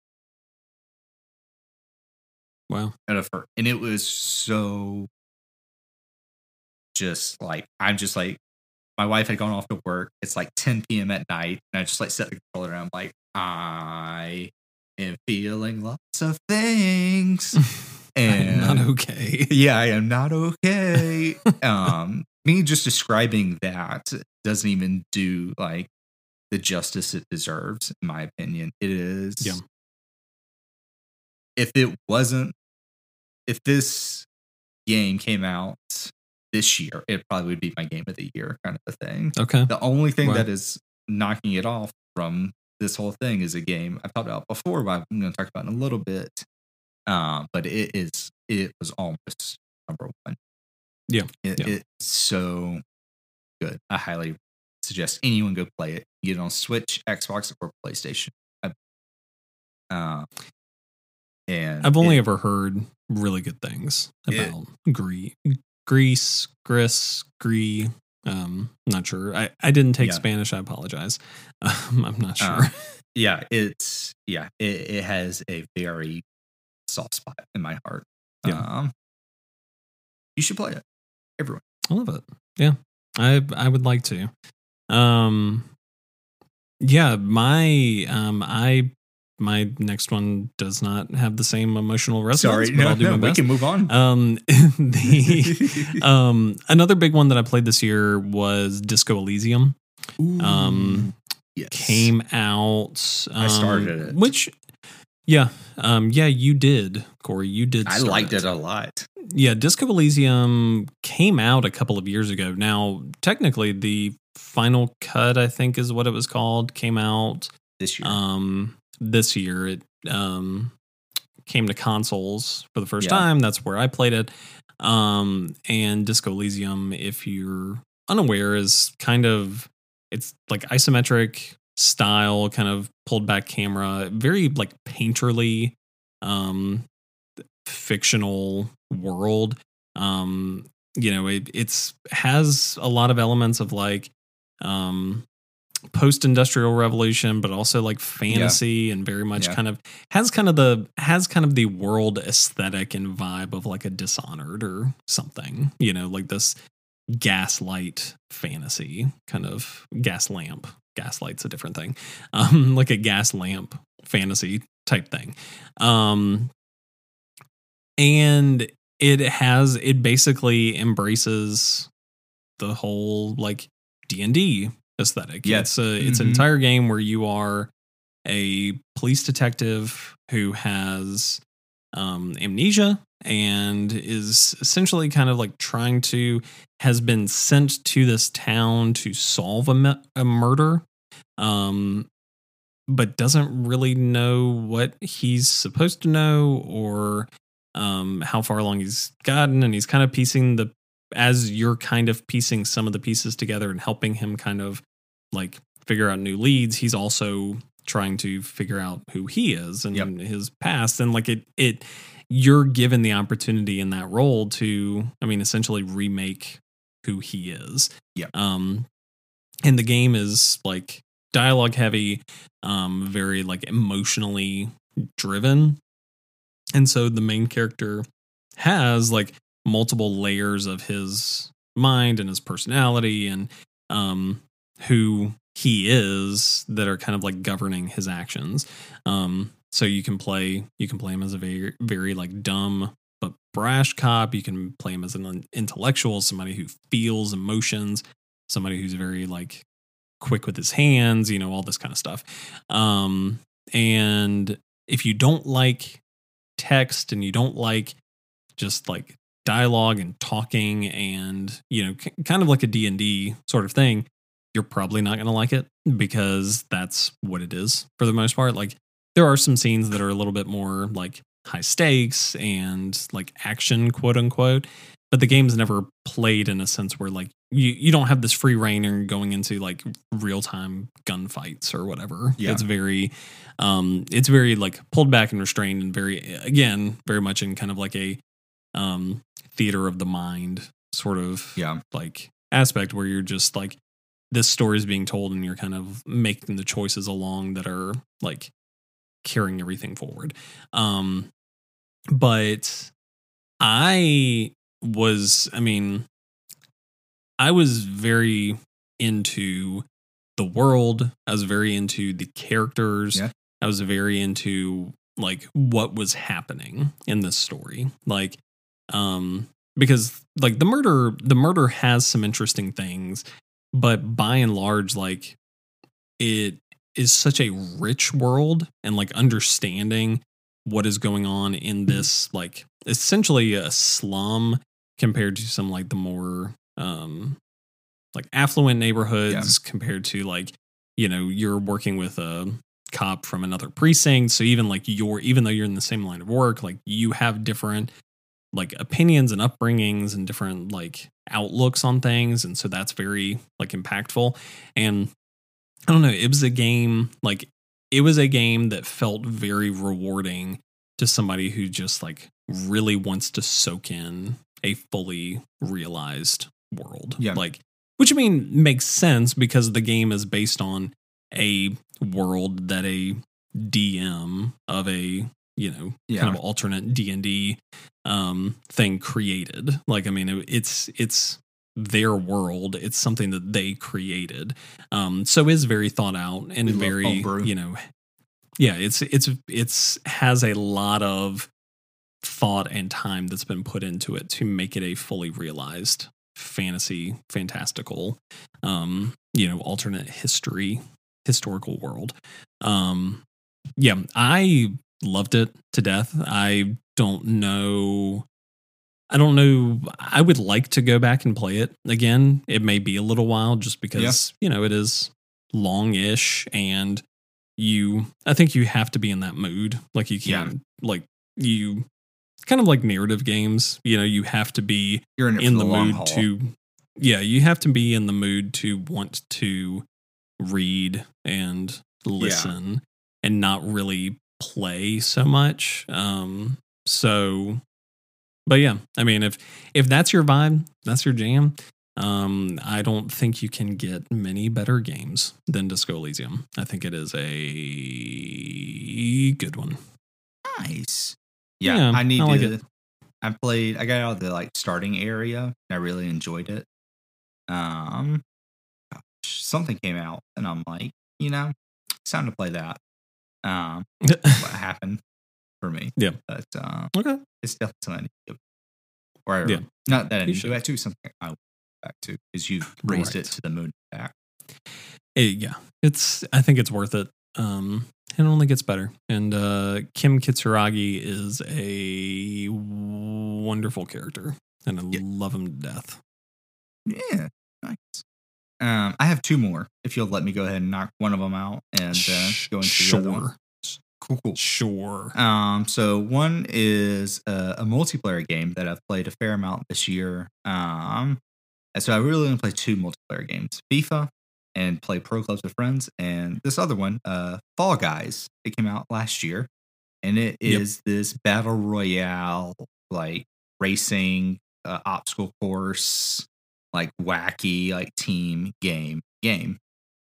Wow. out of her and it was so just like i'm just like my wife had gone off to work it's like 10 p.m at night and i just like set the controller and i'm like i am feeling lots of things and not okay. yeah i am not okay um me just describing that doesn't even do like the justice it deserves, in my opinion. It is. Yeah. If it wasn't, if this game came out this year, it probably would be my game of the year kind of a thing. Okay. The only thing that is knocking it off from this whole thing is a game I've talked about before, but I'm going to talk about in a little bit. Uh, but it is it was almost number one. Yeah, It, yeah. it's so good. I highly suggest anyone go play it. Get it on Switch, Xbox, or PlayStation. I- Uh, and I've only it- ever heard really good things It- about Gree, Greece, Gris, Gree. Um, not sure. I, I didn't take Yeah. Spanish. I apologize. Um, I'm not Uh, sure. yeah, it's yeah, it, it has a very soft spot in my heart. Yeah. Um, you should play it. Everyone. I love it. Yeah, I I would like to. Um, yeah, my um, I my next one does not have the same emotional resonance. Sorry, but no, I'll do no, my we can move on. Um, the um, another big one that I played this year was Disco Elysium. um, yes. Came out. Um, I started it. which. Yeah, um, yeah, you did, Corey. You did. I liked it a lot yeah, Disco Elysium came out a couple of years ago. Now, technically, the final cut, I think, is what it was called, came out this year. um, this year. It um, came to consoles for the first Yeah. time. That's where I played it. Um, and Disco Elysium, if you're unaware, is kind of it's like isometric style, kind of pulled back camera, very like painterly, um, fictional world. Um, you know, it it's has a lot of elements of like um post industrial revolution, but also like fantasy and very much Yeah. kind of has kind of the has kind of the world aesthetic and vibe of like a dishonored or something, you know, like this gaslight fantasy kind of gas lamp. Gaslight's a different thing. Um, like a gas lamp fantasy type thing. Um and it has it basically embraces the whole like D&D aesthetic. Yeah. It's a it's an Mhm. entire game where you are a police detective who has um, amnesia and is essentially kind of like trying to has been sent to this town to solve a, a murder um but doesn't really know what he's supposed to know or um how far along he's gotten and he's kind of piecing the as you're kind of piecing some of the pieces together and helping him kind of like figure out new leads he's also trying to figure out who he is and Yep. his past and like it it you're given the opportunity in that role to i mean essentially remake who he is Yeah. um and the game is like dialogue heavy um very like emotionally driven and so the main character has like multiple layers of his mind and his personality and um who he is that are kind of like governing his actions. Um so you can play you can play him as a very very like dumb but brash cop. You can play him as an intellectual somebody who feels emotions somebody who's very like quick with his hands you know all this kind of stuff. Um and if you don't like text and you don't like just like dialogue and talking and you know k- kind of like a D&D sort of thing you're probably not going to like it because that's what it is for the most part like there are some scenes that are a little bit more like high stakes and like action quote unquote but the game's never played in a sense where like you, you don't have this free reign and going into like real time gunfights or whatever. Yeah. It's very um it's very like pulled back and restrained and very again, very much in kind of like a um theater of the mind sort of Yeah. like aspect where you're just like this story is being told and you're kind of making the choices along that are like carrying everything forward. Um but I was I mean I was very into the world. I was very into the characters. Yeah. I was very into like what was happening in this story. Like um because like the murder the murder has some interesting things, but by and large like it is such a rich world and like understanding what is going on in this like essentially a slum compared to some like the more um like affluent neighborhoods compared to like you know you're working with a cop from another precinct. So even like you're even though you're in the same line of work like you have different like opinions and upbringings and different like outlooks on things and so that's very like impactful and i don't know it was a game like it was a game that felt very rewarding to somebody who just like really wants to soak in a fully realized world Yeah. like which i mean makes sense because the game is based on a world that a dm of a you know Yeah. kind of alternate d&d um thing created. Like i mean it, it's it's their world. It's something that they created. Um so is very thought out and We very you know yeah it's it's it's has a lot of thought and time that's been put into it to make it a fully realized fantasy fantastical um you know alternate history historical world. Um yeah i loved it to death. I don't know i don't know i would like to go back and play it again. It may be a little while just because you know it is long-ish and you i think you have to be in that mood. Like you can't like you kind of like narrative games you know you have to be You're in in the, the, mood haul. to yeah you have to be in the mood to want to read and listen and not really play so much um so but yeah i mean if if that's your vibe that's your jam um i don't think you can get many better games than disco elysium i think it is a good one Nice. Yeah, Yeah, I need I like to. it. I played. I got out of the like starting area. And I really enjoyed it. Um, gosh, something came out, and I'm like, you know, it's time to play that. Um, what happened for me? Yeah. but um, okay it's definitely something I need. Or Yeah. not that I need to go back to something I will go back to because you raised Right. it to the moon back. it- yeah, it's. I think it's worth it. Um, it only gets better. And uh, Kim Kitsuragi is a wonderful character, and I Yeah. love him to death. Yeah, nice. Um, I have two more. If you'll let me go ahead and knock one of them out and uh, go into the other one. sure, Cool, cool. sure. Um, so one is a, a multiplayer game that I've played a fair amount this year. Um, and so I really only play two multiplayer games: FIFA and play Pro Clubs with friends, and this other one, uh, Fall Guys. It came out last year, and it is Yep. this battle royale like racing uh, obstacle course, like wacky like team game game.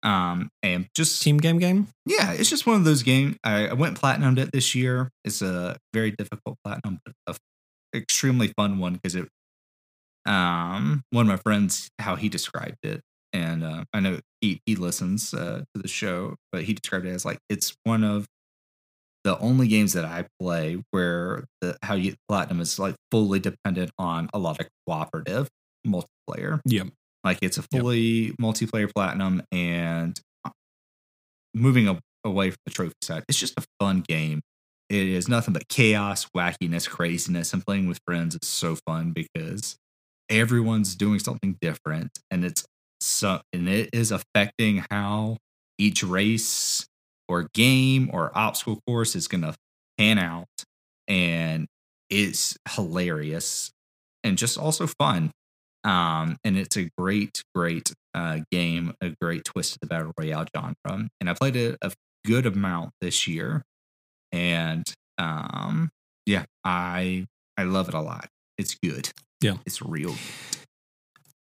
Um, and just Team game game. yeah, it's just one of those games. I, I went platinumed it this year. It's a very difficult platinum, but a f- extremely fun one because it. Um, one of my friends, how he described it, and uh, I know he he listens uh, to the show, but he described it as like it's one of the only games that I play where the how you platinum is like fully dependent on a lot of cooperative multiplayer. Yep. Like it's a Yep. fully multiplayer platinum and uh, moving a- away from the trophy side. It's just a fun game. It is nothing but chaos, wackiness, craziness, and playing with friends is so fun because everyone's doing something different and it's so and it is affecting how each race or game or obstacle course is going to pan out and it's hilarious and just also fun um, and it's a great, great uh, game, a great twist to the battle royale genre. And I played it a good amount this year, and um, yeah, I I love it a lot. It's good. Yeah. it's real.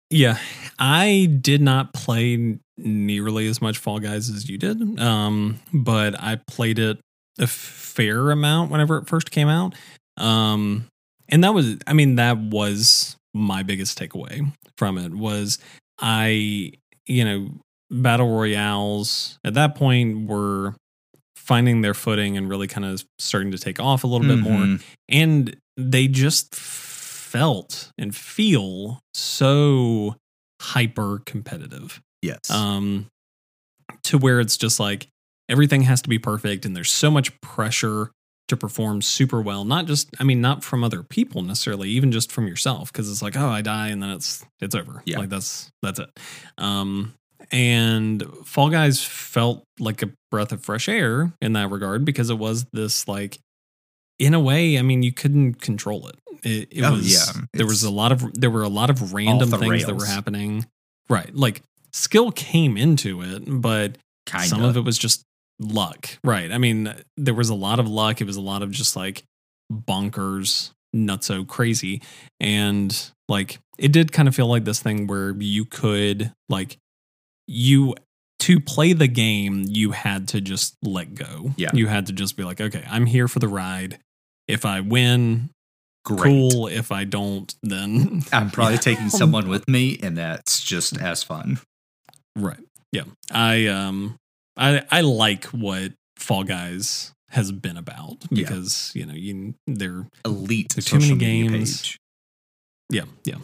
Yeah, I did not play nearly as much Fall Guys as you did, um, but I played it a fair amount whenever it first came out, um, and that was, I mean, that was my biggest takeaway from it was I, you know, battle royales at that point were finding their footing and really kind of starting to take off a little bit more Mhm. and they just felt and feel so hyper competitive Yes. um to where it's just like everything has to be perfect and there's so much pressure to perform super well not just i mean not from other people necessarily even just from yourself because it's like oh i die and then it's it's over. Yeah. like that's that's it. Um and fall guys felt like a breath of fresh air in that regard because it was this like in a way i mean you couldn't control it. It, it Oh, was yeah. there was a lot of there were a lot of random things that were happening. Right. Like skill came into it but kind some of it was just luck right i mean there was a lot of luck it was a lot of just like bonkers not so crazy and like it did kind of feel like this thing where you could like you to play the game you had to just let go Yeah. you had to just be like okay i'm here for the ride if i win great. cool if i don't then I'm probably Yeah. taking someone with me, and that's just as fun. Right. Yeah. I um I I like what Fall Guys has been about Yeah. because, you know, you they're Elite There's too many games. page. yeah, yeah.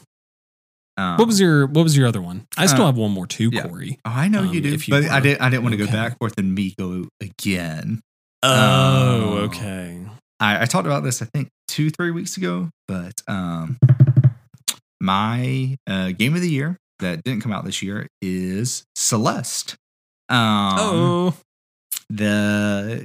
Um, What was your what was your other one? I still Uh, have one more too, yeah. Corey. Oh, I know um, you do, you but I didn't. I didn't want to go back forth and me go again. Oh, Oh. okay. I, I talked about this, I think, two, three weeks ago. But um, my uh, game of the year that didn't come out this year is Celeste. Um, oh. the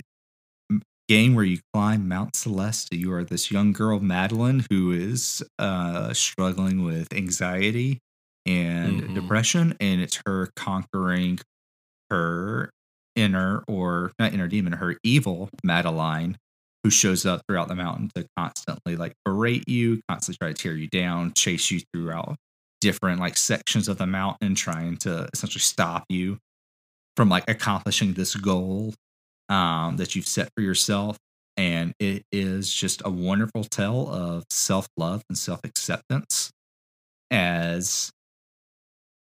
game where you climb Mount Celeste. You are this young girl, Madeline, who is uh, struggling with anxiety and Mhm. depression, and it's her conquering her inner or not inner demon, her evil Madeline, who shows up throughout the mountain to constantly like berate you, constantly try to tear you down, chase you throughout different like sections of the mountain, trying to essentially stop you from like accomplishing this goal um, that you've set for yourself. And it is just a wonderful tale of self love and self acceptance as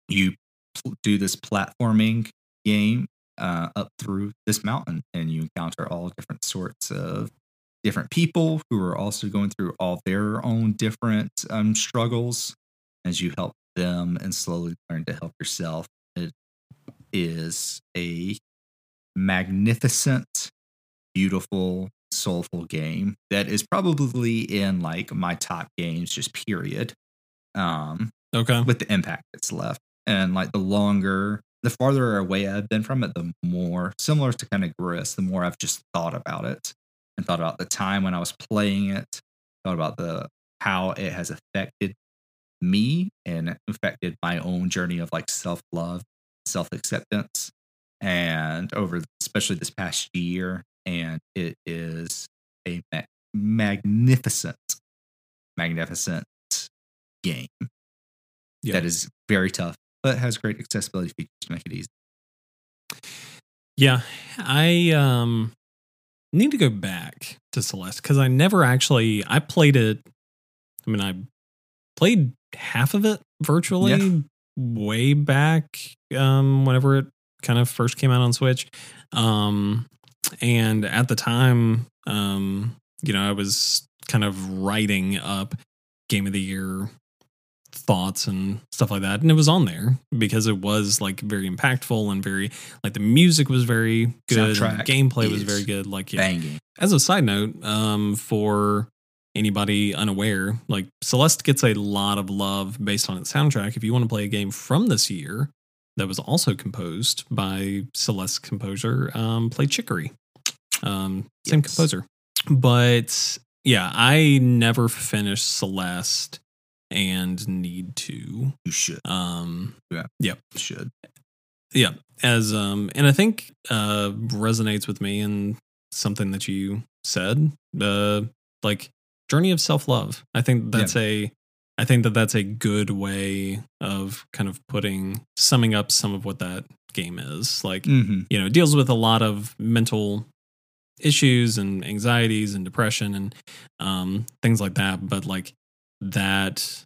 you pl- do this platforming game uh, up through this mountain and you encounter all different sorts of different people who are also going through all their own different um, struggles as you help them and slowly learn to help yourself. Is a magnificent, beautiful, soulful game that is probably in like my top games, just period. Um, Okay. with the impact it's left. And like the longer, the farther away I've been from it, the more similar to kind of Gris, the more I've just thought about it and thought about the time when I was playing it, thought about the how it has affected me and affected my own journey of like self love, self acceptance, and over especially this past year. And it is a ma- magnificent, magnificent game Yeah. that is very tough, but has great accessibility features to make it easy. Yeah, I um need to go back to Celeste because I never actually I played it. I mean, I played half of it virtually Yeah. Way back um whenever it kind of first came out on Switch. Um and at the time, um, you know, I was kind of writing up game of the year thoughts and stuff like that and it was on there because it was like very impactful and very like the music was very good Soundtrack gameplay was very good like yeah. Banging. as a side note um for anybody unaware like celeste gets a lot of love based on its soundtrack. If you want to play a game from this year that was also composed by celeste composer um play chicory. Um same Yes. composer. But yeah i never finished celeste and need to. You should. um You should. yeah as um and i think uh resonates with me and something that you said. Uh like journey of self-love. I think that's a i think that that's a good way of kind of putting summing up some of what that game is. Like Mm-hmm. you know it deals with a lot of mental issues and anxieties and depression and um things like that. But like that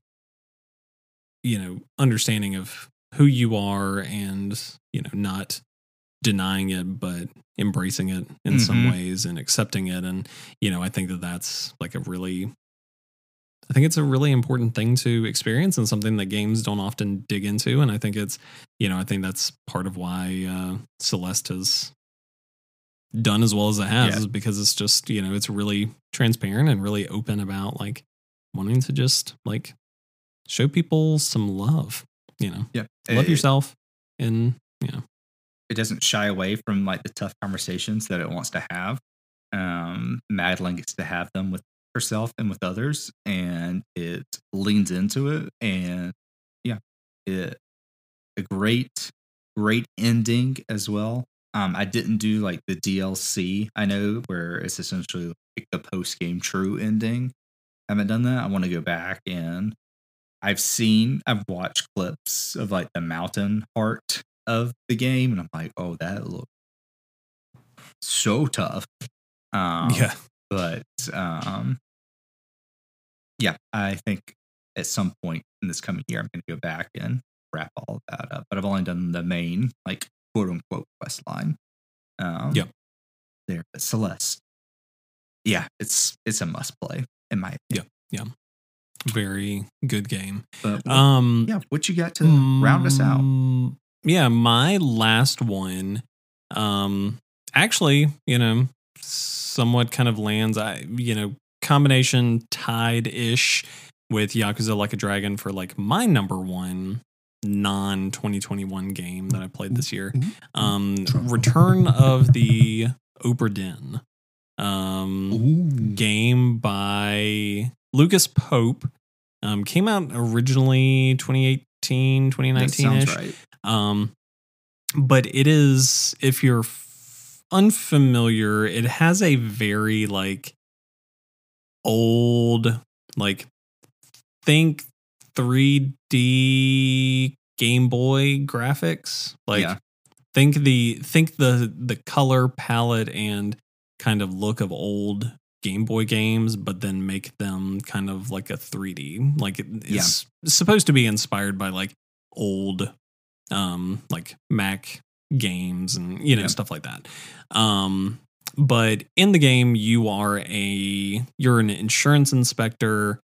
you know understanding of who you are and you know not denying it but embracing it in some Mhm. ways and accepting it and you know i think that that's like a really I think it's a really important thing to experience and something that games don't often dig into. And I think it's, you know, I think that's part of why uh, Celeste has done as well as it has Yeah. is because it's just, you know, it's really transparent and really open about like wanting to just like show people some love, you know, Yeah. love It- yourself and, you know, It doesn't shy away from like the tough conversations that it wants to have. Um, Madeline gets to have them with herself and with others, and it leans into it. And yeah, it a great, great ending as well. Um, I didn't do like the DLC. I know where it's essentially like the post game true ending. I haven't done that. I want to go back and I've seen, I've watched clips of like the mountain part of the game, and I'm like, oh, that looked so tough. Um, yeah. but um, yeah, I think at some point in this coming year, I'm going to go back and wrap all that up. But I've only done the main, like quote unquote, quest line. Um, Yep. There, but Celeste. Yeah, it's it's a must play in my opinion. Yeah, yeah very good game. But Um, yeah, what you got to round us out? Yeah, my last one, um, actually, you know, somewhat kind of lands. I, you know, combination tied ish with Yakuza Like a Dragon for like my number one non 2021 game that I played this year. Um, Return of the Obra Dinn. Um, game by Lucas Pope. Um, came out originally 2018, That 2019 sounds ish. right. Um, but it is, if you're f- unfamiliar, it has a very like old, like think 3D Game Boy graphics. Like Yeah. think the think the the color palette and kind of look of old Game Boy games, but then make them kind of like a 3D. Like it- it's supposed to be inspired by like old um like Mac games and you know Yeah. stuff like that. Um but in the game you are a you're an insurance inspector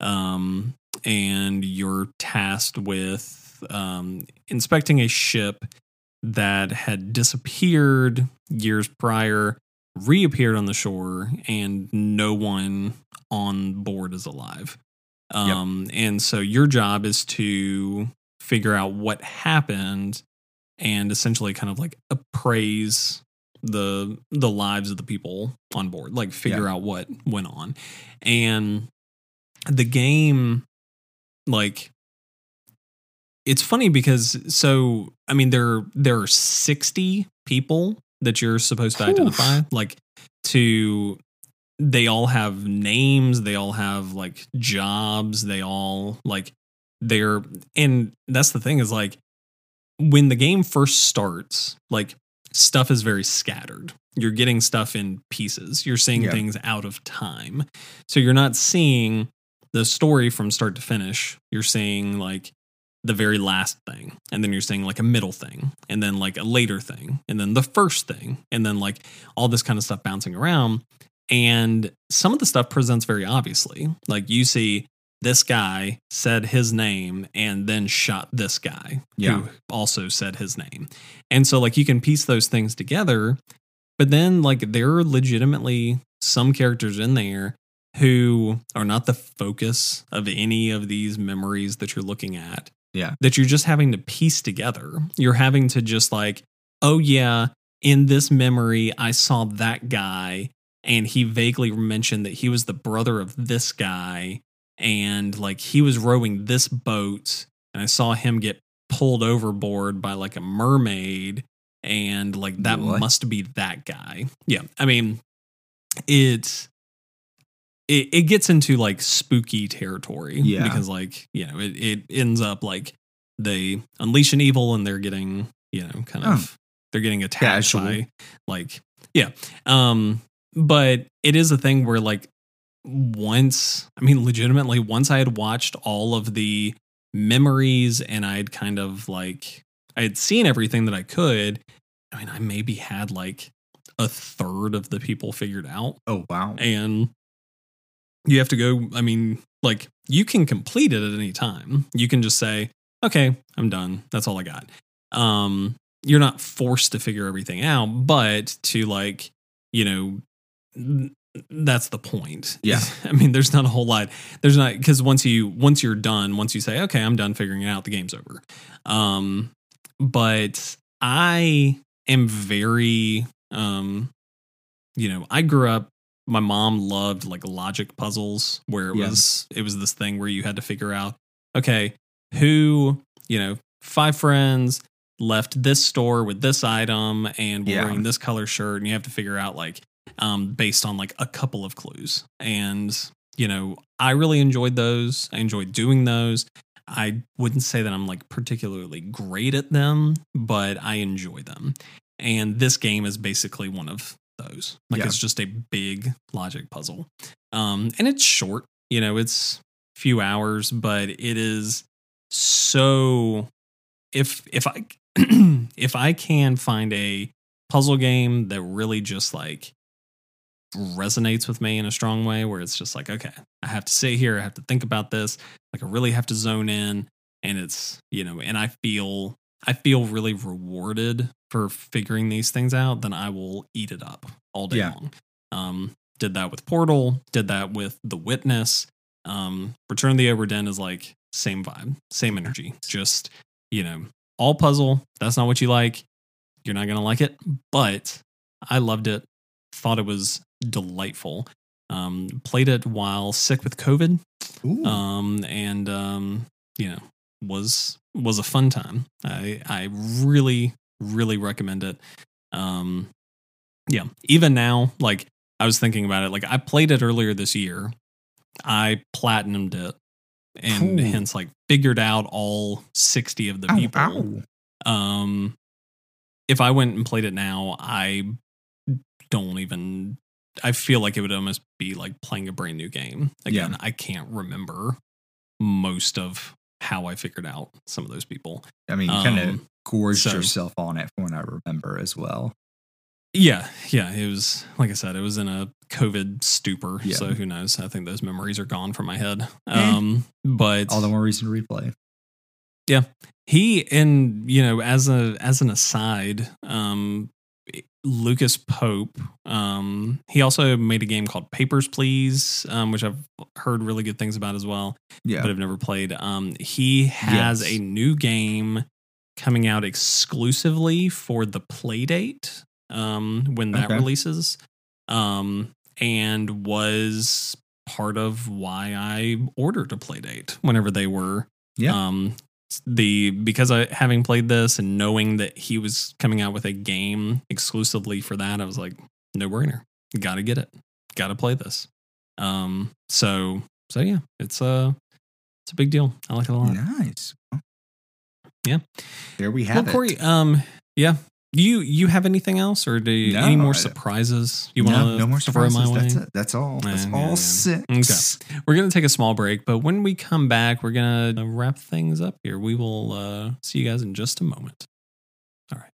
um and you're tasked with um inspecting a ship that had disappeared years prior reappeared on the shore and no one on board is alive um and so your job is to figure out what happened and essentially kind of like appraise the the lives of the people on board like figure out what went on and the game like it's funny because so i mean there there are 60 people that you're supposed to Oof. identify like to they all have names they all have like jobs they all like they're and that's the thing is like when the game first starts like stuff is very scattered. You're getting stuff in pieces. You're seeing Yeah. things out of time. So you're not seeing the story from start to finish. You're seeing like the very last thing and then you're seeing like a middle thing and then like a later thing and then the first thing and then like all this kind of stuff bouncing around. And some of the stuff presents very obviously. Like you see this guy said his name and then shot this guy Yeah. who also said his name and so like you can piece those things together but then like there are legitimately some characters in there who are not the focus of any of these memories that you're looking at Yeah. that you're just having to piece together. You're having to just like, oh yeah, in this memory, I saw that guy and he vaguely mentioned that he was the brother of this guy and like he was rowing this boat and I saw him get pulled overboard by like a mermaid and like that What? must be that guy. Yeah. I mean, it's it, it gets into like spooky territory Yeah. because like you know it, it ends up like they unleash an evil and they're getting you know kind of they're getting attacked Casual. by like yeah um but it is a thing where like once i mean legitimately once i had watched all of the memories and i'd kind of like i had seen everything that i could i mean i maybe had like a third of the people figured out Oh wow. and you have to go i mean Like you can complete it at any time. You can just say, okay, I'm done. That's all I got. Um, you're not forced to figure everything out, but to like, you know, that's the point. Yeah. I mean, there's not a whole lot. There's not because once you once you're done, once you say, okay, I'm done figuring it out, the game's over. Um, but I am very um, you know, I grew up. My mom loved like logic puzzles where it Yeah. was it was this thing where you had to figure out, okay, who you know, five friends left this store with this item and were Yeah. wearing this color shirt, and you have to figure out like um, based on like a couple of clues. And, you know, I really enjoyed those. I enjoyed doing those. I wouldn't say that I'm like particularly great at them, but I enjoy them. And this game is basically one of those. Like Yeah. it's just a big logic puzzle. Um, and it's short, you know, it's a few hours, but it is so if if I if I can find a puzzle game that really just like resonates with me in a strong way where it's just like okay i have to sit here i have to think about this like i really have to zone in and it's you know and i feel i feel really rewarded for figuring these things out then i will eat it up all day Yeah. long. Um did that with portal did that with the witness. Um return of the dinn is like same vibe same energy just you know all puzzle that's not what you like you're not gonna like it but i loved it thought it was delightful. Um, played it while sick with COVID, um, and um, you know was was a fun time. I I really really recommend it. Um, yeah, even now, like I was thinking about it. Like I played it earlier this year. I platinumed it, and Ooh. hence like figured out all sixty of the Ow, people. ow. Um, if I went and played it now, I don't even. I feel like it would almost be like playing a brand new game. Again, Yeah. I can't remember most of how I figured out some of those people. I mean, you kind of Um, gorged so- yourself on it from what I remember as well. Yeah, yeah. It was like I said, it was in a COVID stupor. Yeah. So who knows? I think those memories are gone from my head. Eh. Um, but All the more reason to replay. Yeah, he and you know as a as an aside um lucas pope um he also made a game called papers please um which i've heard really good things about as well Yeah. but i've never played um he has Yes. a new game coming out exclusively for the playdate um when that Okay. releases um and was part of why i ordered a playdate whenever they were Yeah. um the because I having played this and knowing that he was coming out with a game exclusively for that, I was like, no brainer. Gotta get it. Gotta play this. Um so so yeah, it's a it's a big deal. I like it a lot. nice. Yeah. There we Well, have it. Corey, um yeah. You you have anything else or do you, No, any more surprises you no, want to no more surprises. That's it. That's all. That's Yeah, all yeah, six. We're going to take a small break, but when we come back, we're going to wrap things up here. We will uh, see you guys in just a moment. All right.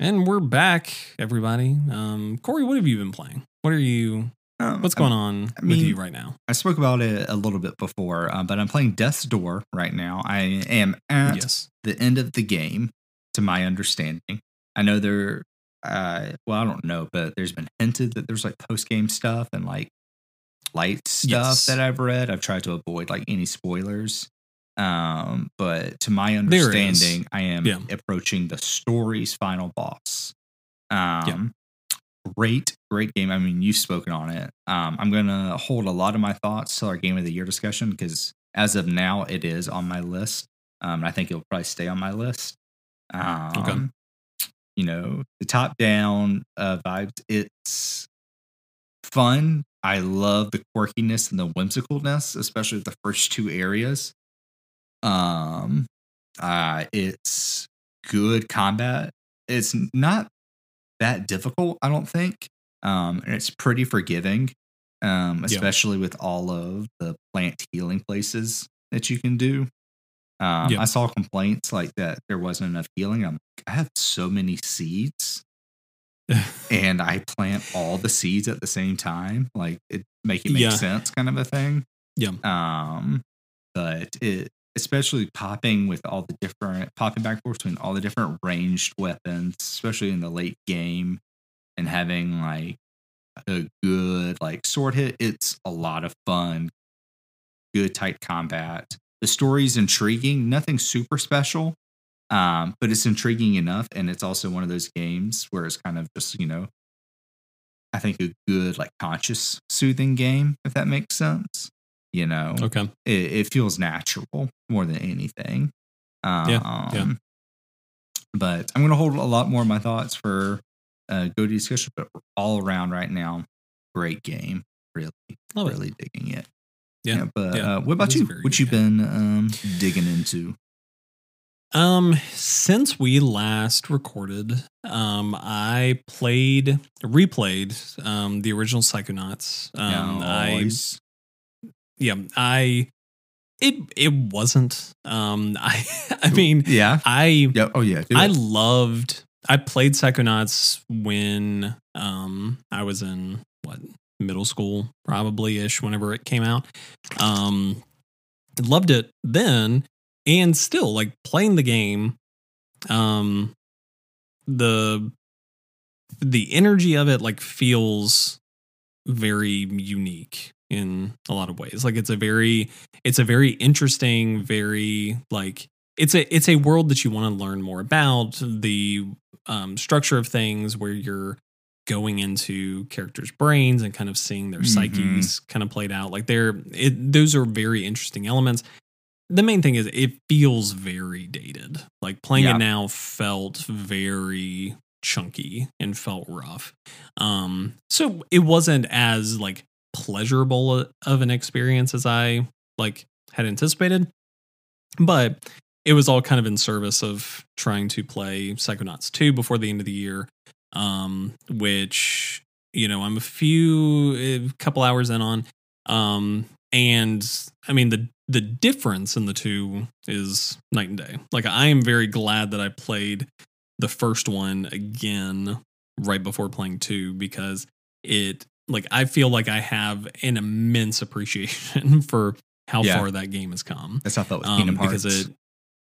And we're back, everybody. Um, Corey, what have you been playing? What are you? Um, What's going on I with you right now? I spoke about it a little bit before, uh, but I'm playing Death's Door right now. I am at Yes. the end of the game, to my understanding. I know there, uh, well, I don't know, but there's been hinted that there's like post game stuff and like light stuff Yes. that I've read. I've tried to avoid like any spoilers. Um, but to my understanding, I am Yeah. approaching the story's final boss. Um, great, great game. I mean, you've spoken on it. Um, I'm gonna hold a lot of my thoughts till our game of the year discussion because as of now, it is on my list. Um, and I think it'll probably stay on my list. Um, You know, the top down uh, vibes. It's fun. I love the quirkiness and the whimsicalness, especially the first two areas. Um, uh, it's good combat. It's not that difficult, I don't think. Um, and it's pretty forgiving, um, especially with all of the plant healing places that you can do. Um, Yeah. I saw complaints like that there wasn't enough healing. I'm like, I have so many seeds and I plant all the seeds at the same time, like it make it make Yeah. sense, kind of a thing. Yeah. Um, but it especially popping with all the different popping back and forth between all the different ranged weapons, especially in the late game, and having like a good like sword hit. It's a lot of fun. Good tight combat. The story's intriguing. Nothing super special, um, but it's intriguing enough, and it's also one of those games where it's kind of just you know, I think a good like conscious soothing game, if that makes sense. You know, Okay. it, it feels natural more than anything. Um, yeah. But I'm going to hold a lot more of my thoughts for uh, Goaty discussion, but all around right now, great game. Really, Love it. really digging it. Yeah. but yeah. Uh, what about It you? What you game. been um, digging into? Um, since we last recorded, um, I played, replayed, um, the original Psychonauts. Um, I, yeah, I, it, it wasn't, um, I, I mean, yeah. I, Yeah. Oh yeah. I it. loved, I played Psychonauts when, um, I was in what, middle school, probably ish, whenever it came out. Um, loved it then and still like playing the game um the the energy of it like feels very unique in a lot of ways like it's a very it's a very interesting very like it's a it's a world that you want to learn more about the um structure of things where you're going into characters brains and kind of seeing their Mhm. psyches kind of played out like they're it, those are very interesting elements the main thing is it feels very dated. Like playing Yeah. it now felt very chunky and felt rough. Um so it wasn't as like pleasurable of an experience as I like had anticipated. But it was all kind of in service of trying to play Psychonauts 2 before the end of the year. Um which you know, I'm a few a couple hours in on um and I mean the the difference in the two is night and day. Like I am very glad that I played the first one again right before playing 2 because it like I feel like I have an immense appreciation for how Yeah. far that game has come That's how I felt with um, Kingdom Hearts. because it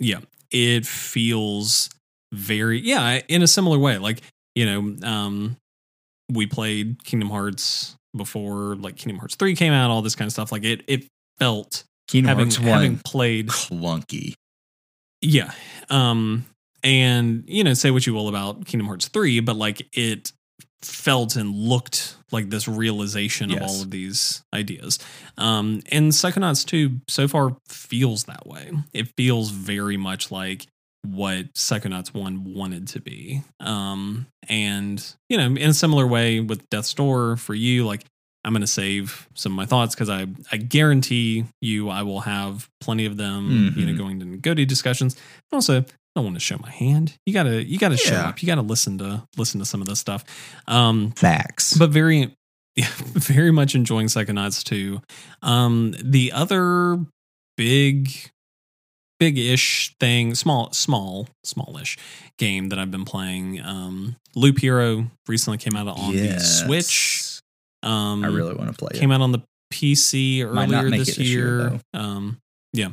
yeah it feels very yeah in a similar way like you know um we played kingdom hearts before like kingdom hearts 3 came out all this kind of stuff like it it felt Kingdom having Hearts having played clunky. yeah um and you know say what you will about kingdom hearts 3 but like it felt and looked like this realization of all of these ideas. Um and psychonauts 2 so far feels that way. It feels very much like what psychonauts 1 wanted to be. Um and you know in a similar way with death's door for you like i'm going to save some of my thoughts because i i guarantee you i will have plenty of them you know Mhm. going to Goaty discussions. Also I don't want to show my hand. You gotta you gotta show up. You gotta listen to listen to some of this stuff. Um Facts. but very yeah, very much enjoying Second Psychonauts too. Um the other big big-ish thing, small small smallish game that I've been playing um Loop Hero recently came out on the Switch. Um I really want to play came it. Came out on the PC earlier this, this year, year. um, yeah,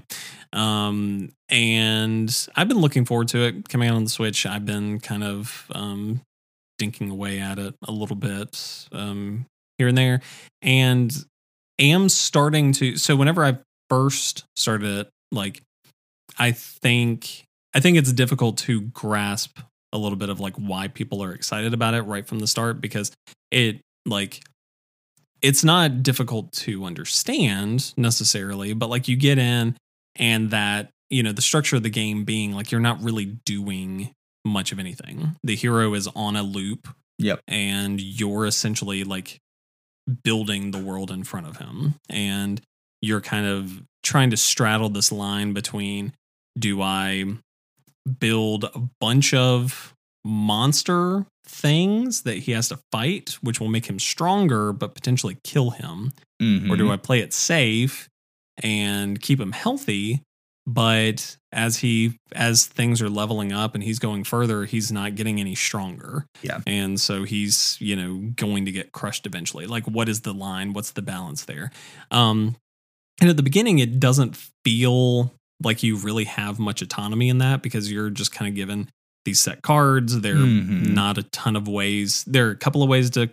um, and I've been looking forward to it coming out on the Switch. I've been kind of um, dinking away at it a little bit um, here and there, and am starting to. So whenever I first started it, like I think I think it's difficult to grasp a little bit of like why people are excited about it right from the start because it like it's not difficult to understand necessarily, but like you get in and that, you know, the structure of the game being like you're not really doing much of anything. The hero is on a loop Yep. and you're essentially like building the world in front of him. And you're kind of trying to straddle this line between do I build a bunch of monster things that he has to fight, which will make him stronger but potentially kill him? Or Mm-hmm. do I play it safe and keep him healthy, but as he as things are leveling up and he's going further, he's not getting any stronger. Yeah. And so he's, you know, going to get crushed eventually. Like what is the line? What's the balance there? Um and at the beginning it doesn't feel like you really have much autonomy in that because you're just kind of given these set cards. There are Mhm. not a ton of ways. There are a couple of ways to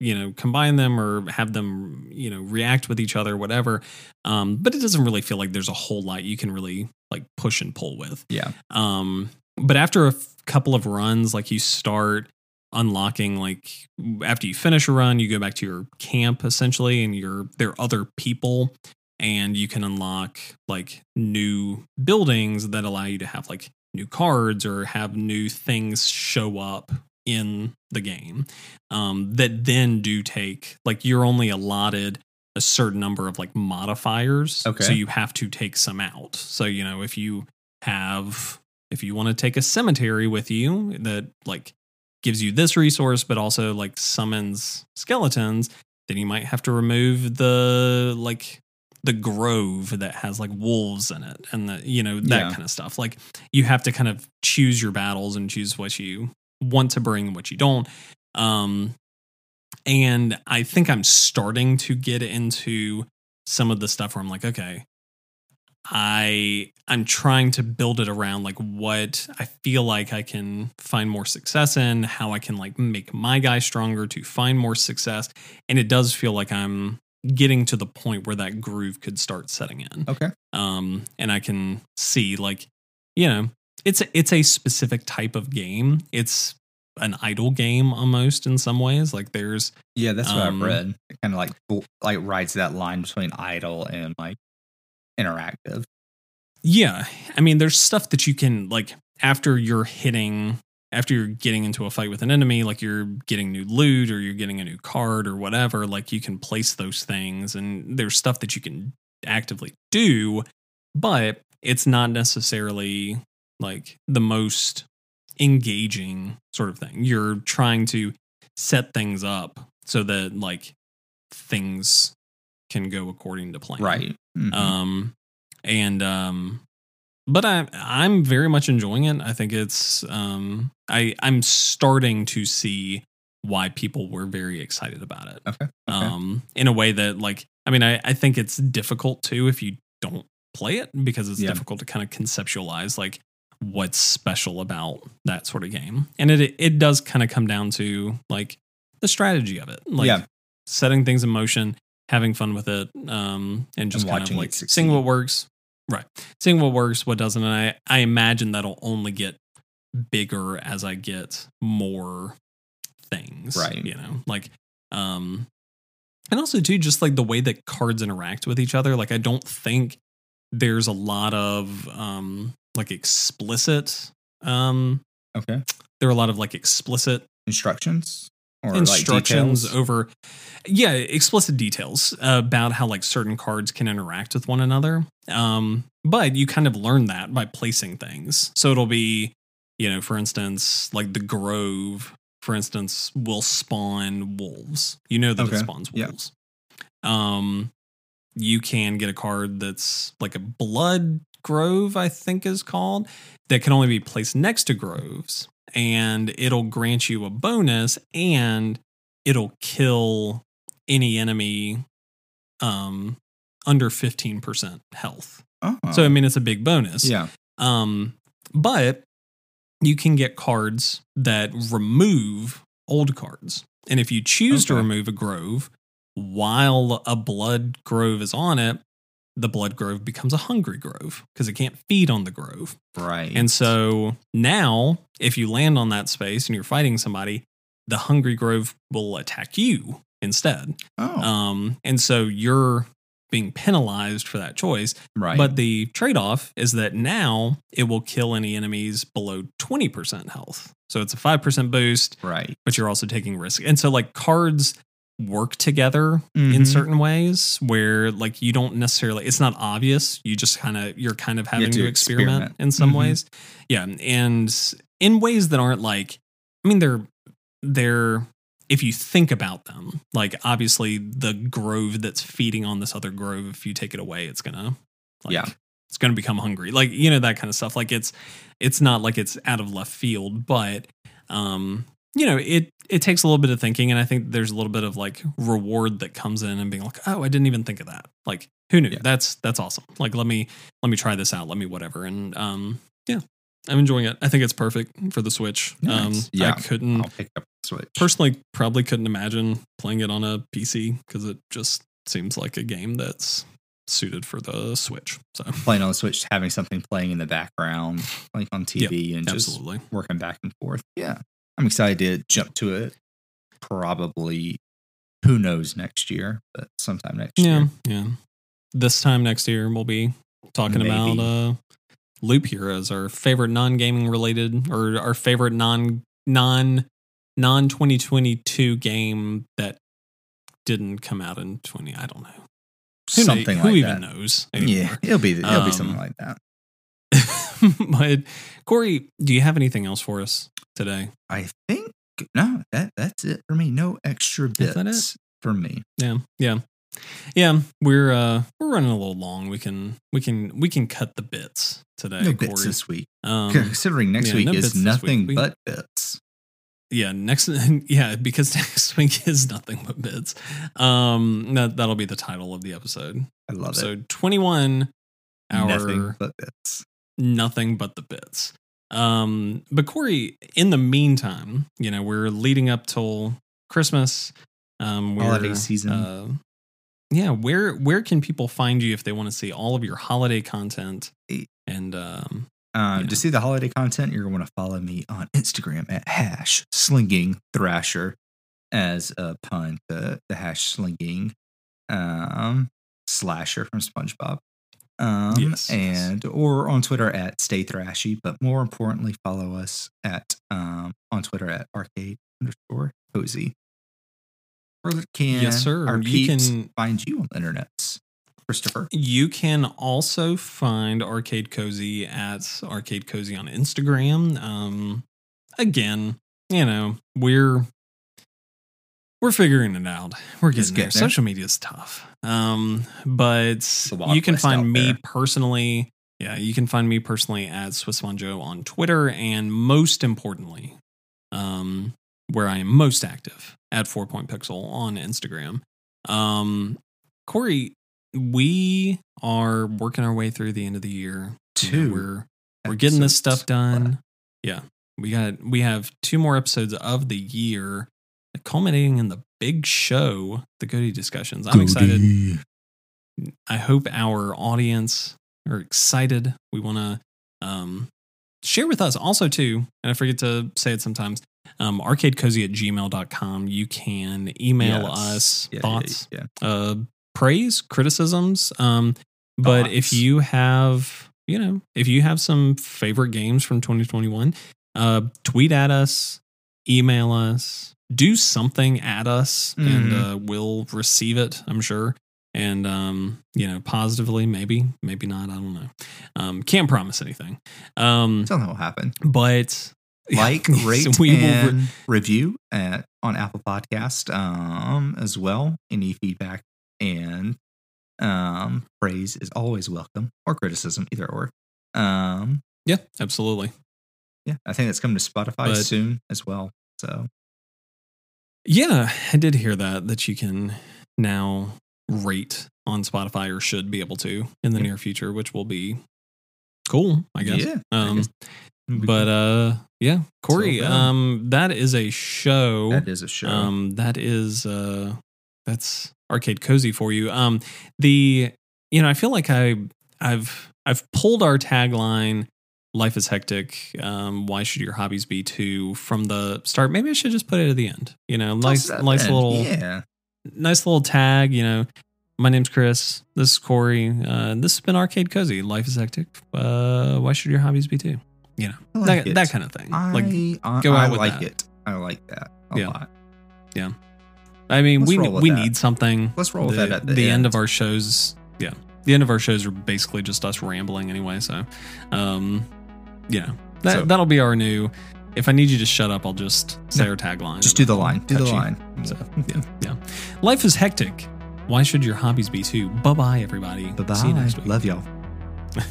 you know combine them or have them you know react with each other whatever um but it doesn't really feel like there's a whole lot you can really like push and pull with Yeah. um but after a f- couple of runs like you start unlocking like after you finish a run you go back to your camp essentially and you're there are other people and you can unlock like new buildings that allow you to have like new cards or have new things show up in the game um, that then do take like you're only allotted a certain number of like modifiers Okay. so you have to take some out so you know if you have if you want to take a cemetery with you that like gives you this resource but also like summons skeletons then you might have to remove the like the grove that has like wolves in it and the you know that Yeah. kind of stuff. Like you have to kind of choose your battles and choose what you want to bring and what you don't. Um and i think i'm starting to get into some of the stuff where i'm like okay i i'm trying to build it around like what i feel like i can find more success in how i can like make my guy stronger to find more success. And it does feel like i'm getting to the point where that groove could start setting in Okay. um and i can see like you know it's a, it's a specific type of game it's an idle game almost in some ways like there's Yeah, that's what Um, I've read. It kind of like like rides that line between idle and like interactive. yeah i mean there's stuff that you can like after you're hitting after you're getting into a fight with an enemy like you're getting new loot or you're getting a new card or whatever like you can place those things and there's stuff that you can actively do but it's not necessarily like the most engaging sort of thing you're trying to set things up so that like things can go according to plan Right. Mhm. um and um but i i'm very much enjoying it i think it's um i i'm starting to see why people were very excited about it okay. okay. um in a way that like i mean i i think it's difficult too if you don't play it because it's Yeah. difficult to kind of conceptualize like what's special about that sort of game and it it does kind of come down to like the strategy of it like Yeah. setting things in motion having fun with it um and just And kind of like succeed. seeing what works right seeing what works what doesn't and i i imagine that'll only get bigger as i get more things Right. you know like um and also too just like the way that cards interact with each other like i don't think there's a lot of um like explicit um Okay. there are a lot of like explicit Instructions instructions like over yeah explicit details about how like certain cards can interact with one another. Um but you kind of learn that by placing things. So it'll be you know for instance like the grove for instance will spawn wolves. You know that Okay, it spawns yeah. wolves. Um you can get a card that's like a blood grove i think is called that can only be placed next to groves and it'll grant you a bonus and it'll kill any enemy um under 15% health. Oh. So I mean it's a big bonus. yeah. Um but you can get cards that remove old cards. And if you choose to remove a grove while a blood grove is on it, the blood grove becomes a hungry grove because it can't feed on the grove. Right. And so now, if you land on that space and you're fighting somebody, the Hungry Grove will attack you instead. oh, Um, and so you're being penalized for that choice. right. But the trade off is that now it will kill any enemies below 20% health. So it's a 5% boost, right. but you're also taking risk. And so, like, cards work together in Mhm. certain ways where like you don't necessarily it's not obvious you just kind of you're kind of having to to, experiment, experiment. in some Mhm. ways yeah and in ways that aren't like i mean they're they're if you think about them like obviously the grove that's feeding on this other grove if you take it away it's gonna like Yeah. it's to become hungry. Like, you know, that kind of stuff. Like it's, it's not like it's out of left field, but, um, you know, it, it takes a little bit of thinking. And I think there's a little bit of like reward that comes in and being like, oh, I didn't even think of that. Like, who knew? Yeah. That's, that's awesome. Like, let me, let me try this out. Let me whatever. And, um, yeah, I'm enjoying it. I think it's perfect for the Switch. Um, Yeah. I couldn't, I'll pick up the Switch. personally probably couldn't imagine playing it on a PC because it just seems like a game that's suited for the Switch. So playing on the Switch, having something playing in the background, like on TV, and just absolutely. working back and forth. Yeah, I'm excited to jump to it. Probably, who knows next year, but sometime next Yeah, year. yeah. This time next year we'll be talking Maybe. about uh Loop Heroes, our favorite non gaming related or our favorite non non non 2022 game that didn't come out in 20 I don't know. Who, something who like even that. knows? anymore? Yeah, it'll be it'll be something Um, like that. but Corey, do you have anything else for us today? I think no, that that's it for me. No extra Is that it? bits for me. Yeah, yeah, yeah. We're uh we're running a little long. We can we can we can cut the bits today. No Corey. bits this week. Um, Considering next yeah, week no is nothing week. But bits. yeah, next yeah because next week is nothing but bits. Um, that that'll be the title of the episode. I love it. Episode twenty one. Our Nothing but bits. nothing but the bits. Um, but Corey, in the meantime, you know, we're leading up till Christmas. Um, we're, Holiday season. Uh, yeah, where where can people find you if they want to see all of your holiday content? And um, Yeah. To see the holiday content, you're going to follow me on Instagram at hash slinging thrasher as a pun to the hash slinging um, slasher from SpongeBob. Um, Yes, yes. and or on Twitter at stay thrashy, but more importantly, follow us at um, on Twitter at arcade underscore cozy. Where can Yes, sir. our You peeps can- find you on the internet, Christopher? you can also find Arcade Cozy at Arcade Cozy on Instagram. Um, again, you know, we're we're figuring it out. We're It's getting there. there. Social media is tough. Um, but you can find me there. personally. Yeah, you can find me personally at Swissmonjo on Twitter, and most importantly, um, where I am most active at Four Point Pixel on Instagram. Um, Corey, we are working our way through the end of the year. Two we're we're getting this stuff done. Yeah, we got we have two more episodes of the year, culminating in the big show, the Goaty discussions. I'm excited. I hope our audience are excited. We want to um, share with us also too, and I forget to say it sometimes. Um, arcadecozy at gmail.com. You can email Yes. us Yeah, yeah, thoughts, yeah. uh, praise, criticisms. Um, but if you have, you know, if you have some favorite games from 2021, uh, tweet at us, email us, do something at us, and Mhm. uh, we'll receive it. I'm sure. And um, you know, positively, maybe, maybe not. I don't know. Um, can't promise anything. Um, Something will happen. but Like, So rate, we will re- and review at on Apple Podcast um, as well. Any feedback and um, praise is always welcome, or criticism, either or. Um, yeah, absolutely. yeah, I think it's coming to Spotify But- soon as well. So Yeah, I did hear that that you can now rate on Spotify or should be able to in the Yeah. near future, which will be cool, I guess. yeah, I Um, guess but uh, yeah, Corey, So, um, um, that is a show. that is a show. Um, that is uh, that's arcade cozy for you. Um, the you know, I feel like I I've I've pulled our tagline. Life is hectic. Um, why should your hobbies be too? From the start, maybe I should just put it at the end. You know, nice, nice little, yeah. nice little tag. You know, my name's Chris. This is Corey. Uh, this has been Arcade Cozy. Life is hectic. Uh, why should your hobbies be too? You know, like that, that kind of thing. I, like, I, go out I with like that. it. I like that a Yeah. lot. Yeah. I mean, Let's we we that. need something. Let's roll with the, that at the, end. of our shows. Yeah, the end of our shows are basically just us rambling anyway. So, um, yeah, that So- that'll be our new. If I need you to shut up, I'll just say No, our tagline. Just do the line. Do the you. line. So, yeah, yeah. Life is hectic. Why should your hobbies be too? Bye bye, everybody. Bye See you bye. next week. Love y'all.